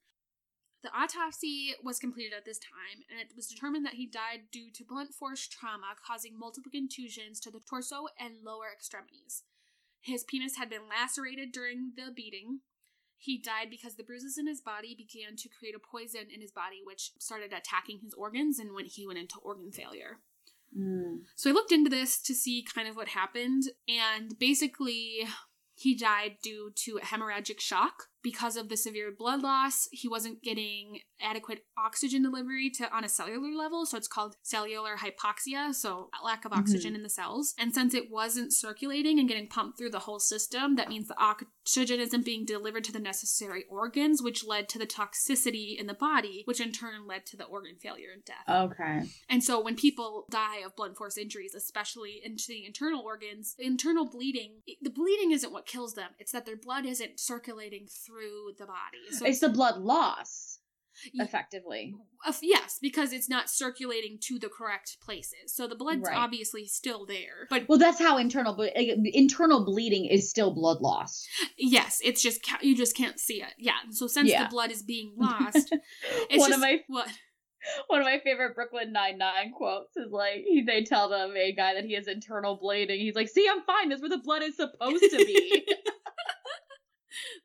The autopsy was completed at this time, and it was determined that he died due to blunt force trauma causing multiple contusions to the torso and lower extremities. His penis had been lacerated during the beating. He died because the bruises in his body began to create a poison in his body, which started attacking his organs, and when he went into organ failure. Mm. So I looked into this to see kind of what happened, and basically, he died due to hemorrhagic shock because of the severe blood loss. He wasn't getting adequate oxygen delivery to on a cellular level, so it's called cellular hypoxia, so lack of oxygen mm-hmm. in the cells. And since it wasn't circulating and getting pumped through the whole system, that means the oxygen isn't being delivered to the necessary organs, which led to the toxicity in the body, which in turn led to the organ failure and death. Okay. And so when people die of blunt force injuries, especially into the internal organs, the internal bleeding, the bleeding isn't what kills them. It's that their blood isn't circulating through the body. So It's the blood loss, effectively. yes, because it's not circulating to the correct places. So the blood's Right. obviously still there. But Well, that's how internal ble- eh, internal bleeding is still blood loss. yes, it's just ca- you just can't see it. Yeah. So since Yeah. the blood is being lost, it's one just of my what one of my favorite Brooklyn Nine Nine quotes is like he, they tell the main guy that he has internal bleeding. He's like, "See, I'm fine. That's where the blood is supposed to be."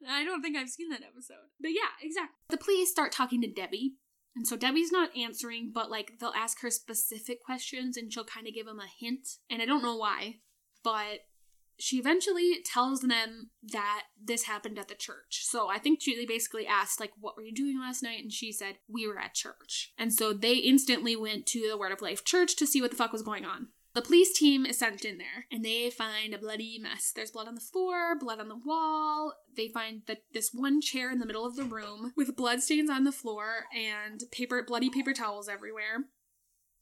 I don't think I've seen that episode. But yeah, exactly. The police start talking to Debbie. And so Debbie's not answering, but like they'll ask her specific questions and she'll kind of give them a hint. And I don't know why, but she eventually tells them that this happened at the church. So I think they basically asked, like, what were you doing last night? And she said, we were at church. And so they instantly went to the Word of Life church to see what the fuck was going on. The police team is sent in there and they find a bloody mess. There's blood on the floor, blood on the wall. They find that this one chair in the middle of the room with blood stains on the floor and paper bloody paper towels everywhere.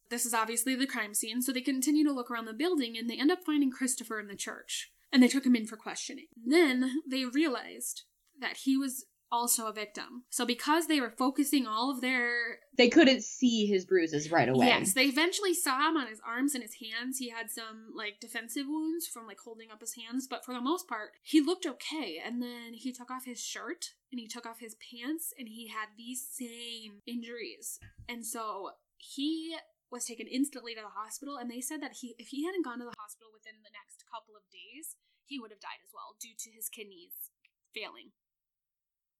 This is obviously the crime scene, so they continue to look around the building and they end up finding Christopher in the church. And they took him in for questioning. Then they realized that he was also a victim. So because they were focusing all of their They couldn't see his bruises right away. Yes, they eventually saw him on his arms and his hands. He had some like defensive wounds from like holding up his hands, but for the most part, he looked okay. And then he took off his shirt and he took off his pants and he had these same injuries. And so he was taken instantly to the hospital and they said that he if he hadn't gone to the hospital within the next couple of days, he would have died as well due to his kidneys failing.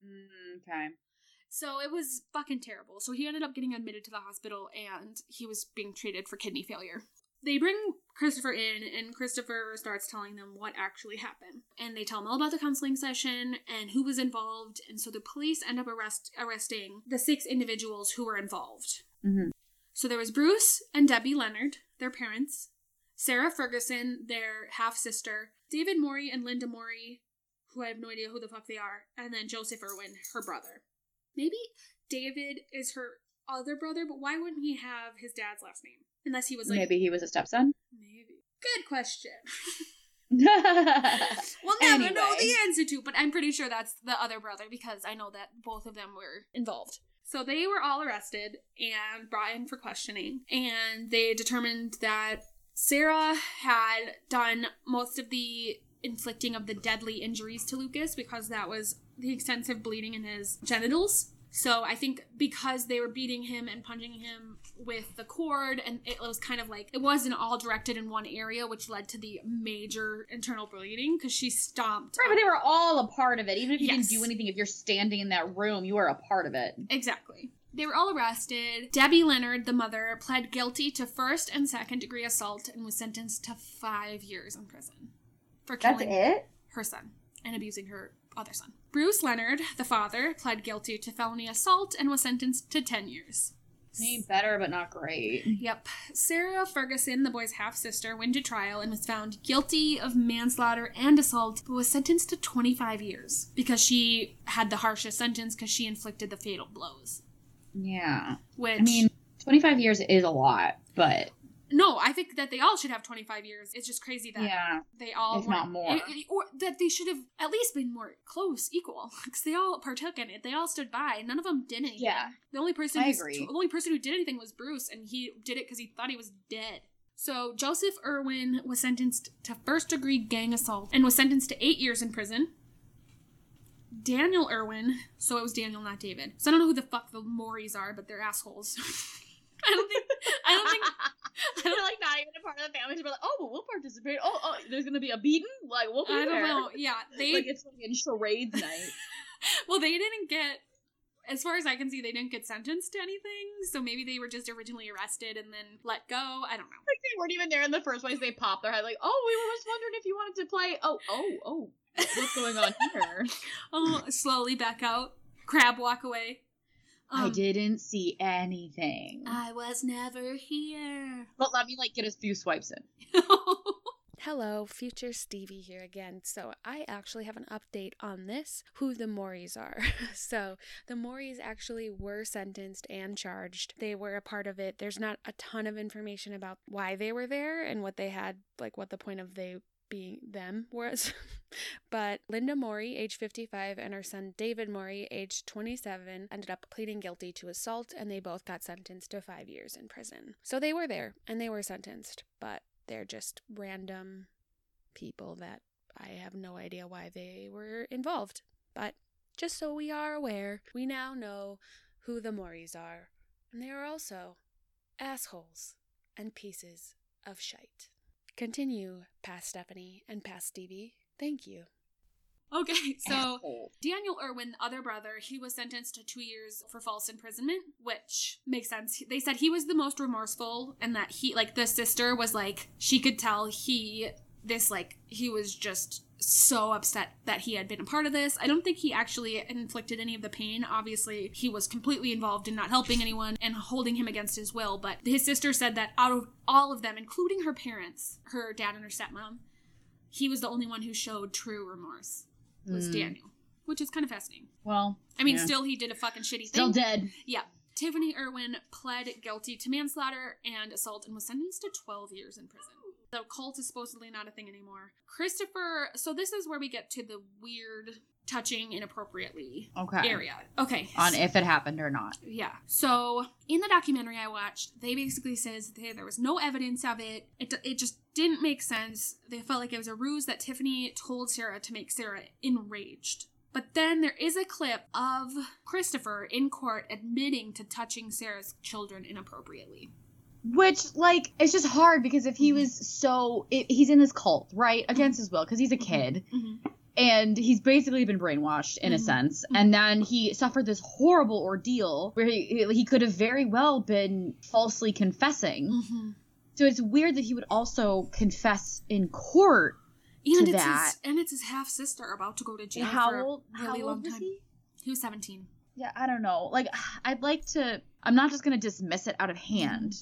Mm, okay. So it was fucking terrible. So he ended up getting admitted to the hospital and he was being treated for kidney failure. They bring Christopher in and Christopher starts telling them what actually happened. And they tell him all about the counseling session and who was involved. And so the police end up arrest- arresting the six individuals who were involved. Mm-hmm. So there was Bruce and Debbie Leonard, their parents, Sarah Ferguson, their half sister, David Morey and Linda Morey, who I have no idea who the fuck they are, and then Joseph Irwin, her brother. Maybe David is her other brother, but why wouldn't he have his dad's last name? Unless he was like Maybe he was a stepson. Maybe. Good question. we'll never Anyway. know the answer to, but I'm pretty sure that's the other brother because I know that both of them were involved. So they were all arrested and brought in for questioning, and they determined that Sarah had done most of the inflicting of the deadly injuries to Lucas because that was the extensive bleeding in his genitals. So I think because they were beating him and punching him with the cord, and it was kind of like it wasn't all directed in one area, which led to the major internal bleeding because she stomped. Right, but they were all a part of it. Even if you Yes. didn't do anything, if you're standing in that room, you are a part of it. Exactly. They were all arrested. Debbie Leonard, the mother, pled guilty to first and second degree assault and was sentenced to five years in prison for killing it. her son and abusing her other son. Bruce Leonard, the father, pled guilty to felony assault and was sentenced to 10 years. Ain't better, but not great. Yep. Sarah Ferguson, the boy's half sister, went to trial and was found guilty of manslaughter and assault, but was sentenced to 25 years because she had the harshest sentence because she inflicted the fatal blows. Yeah. Which I mean, 25 years is a lot, but no, I think that they all should have 25 years. It's just crazy that yeah. they all If not more. it- it- or that they should have at least been more close, equal, because they all partook in it. They all stood by. None of them did anything. Yeah. The only person I agree. the only person who did anything was Bruce, and he did it because he thought he was dead. So Joseph Irwin was sentenced to first degree gang assault and was sentenced to eight years in prison. Daniel Irwin, so it was Daniel, not David. So I don't know who the fuck the Mories are, but they're assholes. I don't think. I don't think. I They're like not even a part of the family. We're like, oh, but we'll participate. Oh, oh, there's gonna be a beating. Like we'll be I don't there. know. Yeah, they Like it's fucking charades night. well, they didn't get, as far as I can see, they didn't get sentenced to anything. So maybe they were just originally arrested and then let go. I don't know. like they weren't even there in the first place. They popped their head like, oh, we were just wondering if you wanted to play. Oh, oh, oh, what's going on here? Oh, slowly back out. Crab walk away. I Um, didn't see anything. I was never here. but let me like get a few swipes in. Hello, future Stevie here again. So, I actually have an update on this who the Mories are. so, the Mories actually were sentenced and charged. They were a part of it. There's not a ton of information about why they were there and what they had, like what the point of they being them was. but Linda Morey, age 55, and her son David Morey, age 27, ended up pleading guilty to assault and they both got sentenced to five years in prison. So they were there and they were sentenced, but they're just random people that I have no idea why they were involved. But just so we are aware, we now know who the Mories are. And they are also assholes and pieces of shite. Continue, past Stephanie and past Stevie. Thank you. Okay, so Daniel Irwin, the other brother, he was sentenced to two years for false imprisonment, which makes sense. They said he was the most remorseful and that he, like, the sister was like, she could tell he, this, like, he was just so upset that he had been a part of this. I don't think he actually inflicted any of the pain. Obviously, he was completely involved in not helping anyone and holding him against his will. But his sister said that out of all of them, including her parents, her dad and her stepmom, he was the only one who showed true remorse was Mm. Daniel, which is kind of fascinating. Well, I mean, yeah. still he did a fucking shitty still thing. Still dead. Yeah. Tiffany Irwin pled guilty to manslaughter and assault and was sentenced to 12 years in prison. The cult is supposedly not a thing anymore. Christopher, so this is where we get to the weird touching inappropriately Okay. area. Okay. On if it happened or not. Yeah. So in the documentary I watched, they basically says there was no evidence of it. It it just didn't make sense. They felt like it was a ruse that Tiffany told Sarah to make Sarah enraged. But then there is a clip of Christopher in court admitting to touching Sarah's children inappropriately. Which, like, it's just hard because if he was so. It, he's in this cult, right? Against his will, because he's a kid. Mm-hmm. And he's basically been brainwashed in a Mhm. sense. And then he suffered this horrible ordeal where he, he could have very well been falsely confessing. Mm-hmm. So it's weird that he would also confess in court. And To it's that. his and it's his half sister about to go to jail how for a really long old time. he? He was seventeen. Yeah, I don't know. Like, I'd like to. I'm not just gonna dismiss it out of hand,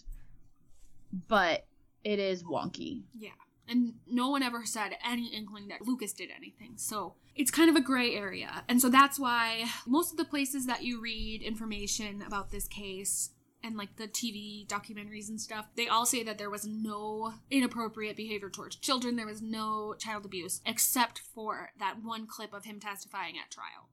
but it is wonky. Yeah. And no one ever said any inkling that Lucas did anything. So it's kind of a gray area. And so that's why most of the places that you read information about this case and like the TV documentaries and stuff, they all say that there was no inappropriate behavior towards children. There was no child abuse, except for that one clip of him testifying at trial.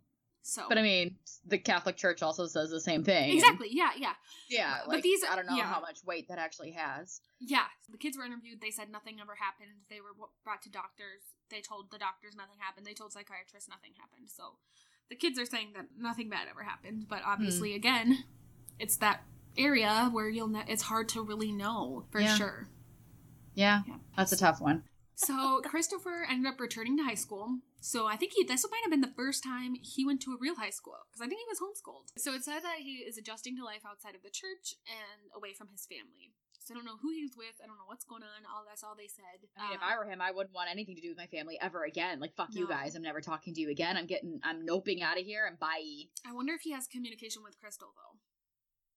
So, But I mean, the Catholic Church also says the same thing. exactly, yeah, yeah. Yeah, But these- I don't know yeah. how much weight that actually has. Yeah, the kids were interviewed. They said nothing ever happened. They were brought to doctors. They told the doctors nothing happened. They told psychiatrists nothing happened. So the kids are saying that nothing bad ever happened. But hmm. obviously, again, it's that area where you'll ne- it's hard to really know for Yeah. sure. Yeah, Yeah. that's a tough one. So Christopher ended up returning to high school. So I think he this might have been the first time he went to a real high school because I think he was homeschooled. So it said that he is adjusting to life outside of the church and away from his family. So I don't know who he was with. I don't know what's going on. All that's all they said. I mean, if Um, I were him, I wouldn't want anything to do with my family ever again. Like, fuck you guys. I'm never talking to you again. I'm getting, I'm noping out of here and bye. I wonder if he has communication with Crystal though.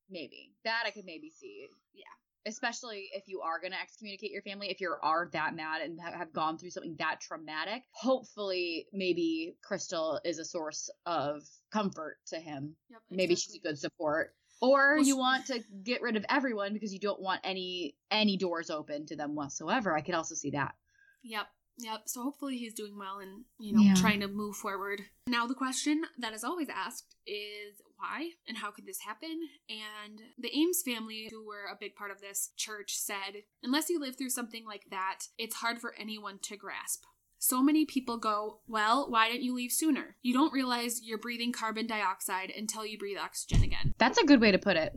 Maybe. That I could maybe see. Yeah. Especially if you are going to excommunicate your family, if you are that mad and have gone through something that traumatic, hopefully, maybe Crystal is a source of comfort to him. Yep. Maybe she's a good support. Or Well, you want to get rid of everyone because you don't want any any doors open to them whatsoever. I could also see that. Yep. Yep. So hopefully he's doing well and you know Yeah. trying to move forward. Now the question that is always asked is why and how could this happen? And the Ames family, who were a big part of this church, said unless you live through something like that, it's hard for anyone to grasp. So many people go, Well, why didn't you leave sooner? You don't realize you're breathing carbon dioxide until you breathe oxygen again. That's a good way to put it.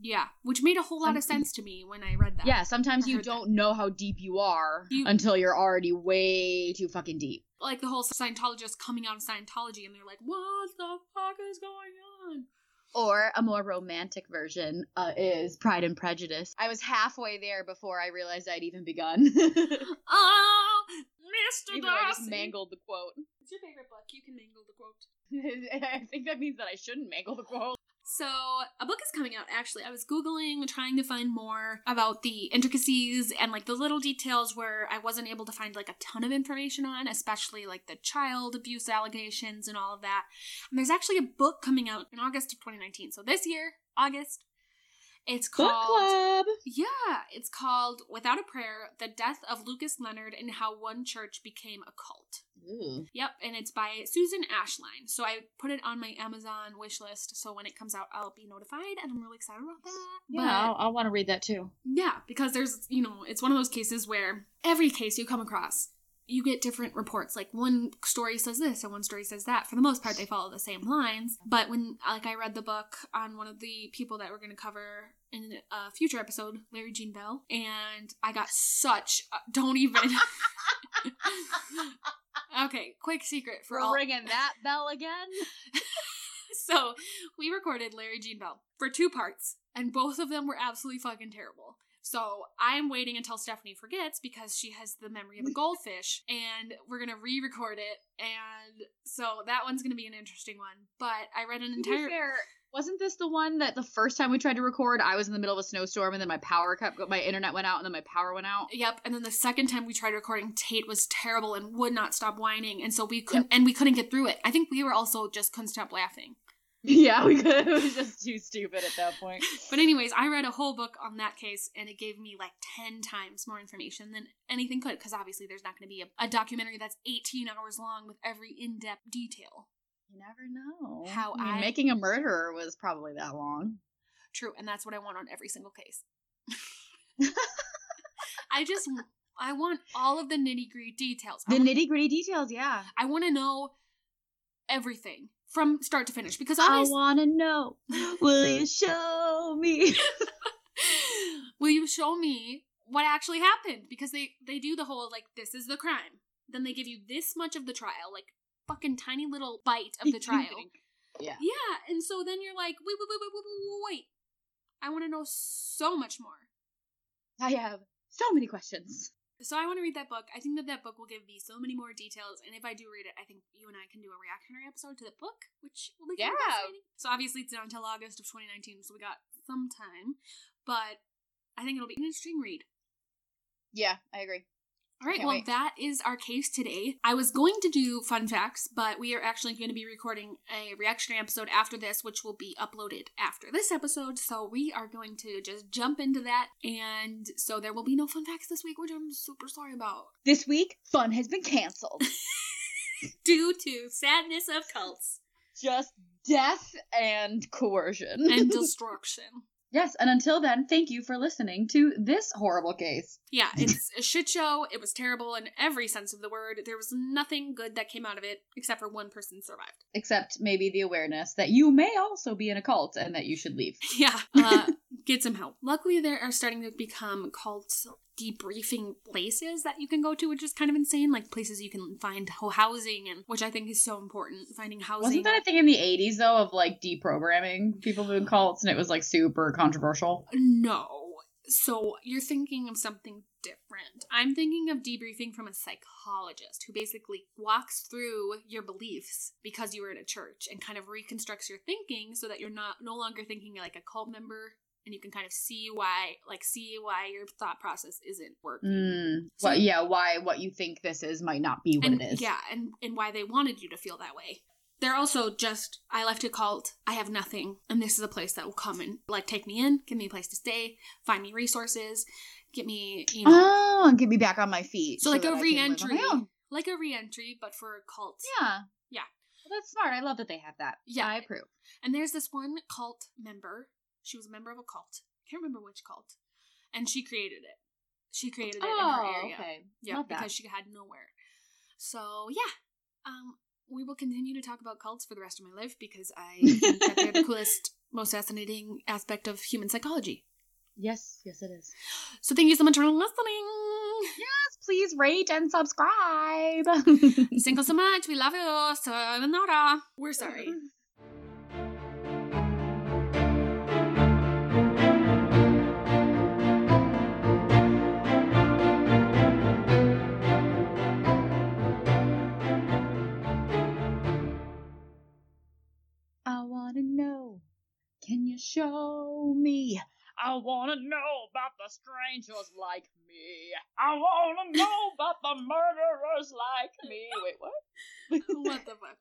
Yeah, which made a whole lot of um, sense to me when I read that. Yeah, sometimes you don't know how deep you are You- until you're already way too fucking deep. Like the whole Scientologist coming out of Scientology and they're like, what the fuck is going on? Or a more romantic version uh, is Pride and Prejudice. I was halfway there before I realized I'd even begun. Oh, Mr. even though I just Darcy. mangled the quote. It's your favorite book. You can mangle the quote. I think that means that I shouldn't mangle the quote. So, a book is coming out actually. I was Googling, trying to find more about the intricacies and like the little details where I wasn't able to find like a ton of information on, especially like the child abuse allegations and all of that. And there's actually a book coming out in August of 2019. So, this year, August. It's Book called. club. Yeah, it's called Without a Prayer The Death of Lucas Leonard and How One Church Became a Cult. Ooh. Yep, and it's by Susan Ashline. So I put it on my Amazon wish list so when it comes out, I'll be notified, and I'm really excited about that. Yeah, But- I'll, I'll want to read that too. yeah, because there's, you know, it's one of those cases where every case you come across, you get different reports. Like one story says this and one story says that. For the most part, they follow the same lines. But when, like, I read the book on one of the people that we're going to cover in a future episode, Larry Gene Bell, and I got such. Uh, don't even. okay, quick secret for For all. ringing that bell again. so we recorded Larry Gene Bell for two parts, and both of them were absolutely fucking terrible. So I'm waiting until Stephanie forgets because she has the memory of a goldfish, and we're gonna re-record it. And so that one's gonna be an interesting one. But I read an entire. Wasn't this the one that the first time we tried to record, I was in the middle of a snowstorm and then my power kept, my internet went out and then my power went out? Yep, and then the second time we tried recording, Tate was terrible and would not stop whining, and so we couldn't, and we couldn't get through it. I think we were also just couldn't stop laughing. Yeah, we could. It was just too stupid at that point. But anyways, I read a whole book on that case, and it gave me like ten times more information than anything could. Because obviously, there's not going to be a, a documentary that's 18 hours long with every in-depth detail. You never know. How I mean, I- making a murderer was probably that long. True, and that's what I want on every single case. I just, I want all of the nitty gritty details. I The nitty gritty details, yeah. I want to know everything from start to finish because I wanna know. Will you show me? will you show me what actually happened? Because they they do the whole like this is the crime. Then they give you this much of the trial, like fucking tiny little bite of the trial. yeah. Yeah, and so then you're like, wait, wait, wait, wait, wait, wait, wait. I want to know so much more. I have so many questions. So I want to read that book. I think that that book will give me so many more details. And if I do read it, I think you and I can do a reactionary episode to the book, which will be kind Yeah. fascinating. So obviously it's not until August of 2019, so we got some time. But I think it'll be an interesting read. Yeah, I agree. All right, Can't well, wait. that is our case today. I was going to do fun facts, but we are actually going to be recording a reactionary episode after this, which will be uploaded after this episode. So we are going to just jump into that. And so there will be no fun facts this week, which I'm super sorry about. This week, fun has been canceled. Due to sadness of cults Just death and coercion. and destruction. Yes, and until then, thank you for listening to this horrible case. Yeah, it's a shit show. It was terrible in every sense of the word. There was nothing good that came out of it, except for one person survived. Except maybe the awareness that you may also be in a cult and that you should leave. Yeah, uh, get some help. Luckily, there are starting to become cult debriefing places that you can go to, which is kind of insane. Like places you can find housing, and which I think is so important. Finding housing. Wasn't that a thing in the 80s, though, of like deprogramming people in cults and it was like super controversial? No. So you're thinking of something different. I'm thinking of debriefing from a psychologist who basically walks through your beliefs because you were in a church and kind of reconstructs your thinking so that you're not no longer thinking like a cult member and you can kind of see why like see why your thought process isn't working. Mm. So- well, yeah, why what you think this is might not be what and, it is. Yeah, and and why they wanted you to feel that way. They're also just I left a cult, I have nothing, and this is a place that will come and like take me in, give me a place to stay, find me resources, get me, you know, Oh, and get me back on my feet. so like a a I can live on re-entry, like a re-entry, but for a cult. Yeah. Yeah. Well, that's smart. I love that they have that. Yeah. I approve. And there's this one cult member. She was a member of a cult. I can't remember which cult, and she created it. She created it in her area. Oh, okay. Yeah, because she had nowhere. So yeah, um, we will continue to talk about cults for the rest of my life because I think that they're the coolest, most fascinating aspect of human psychology. Yes, yes, it is. So thank you so much for listening. Yes, please rate and subscribe. Thank you so much. We love you. Sayonara. We're sorry. I wanna know. Can you show me? I wanna know about the strangers like me. I wanna know about the murderers like me. Wait, what? what the fuck?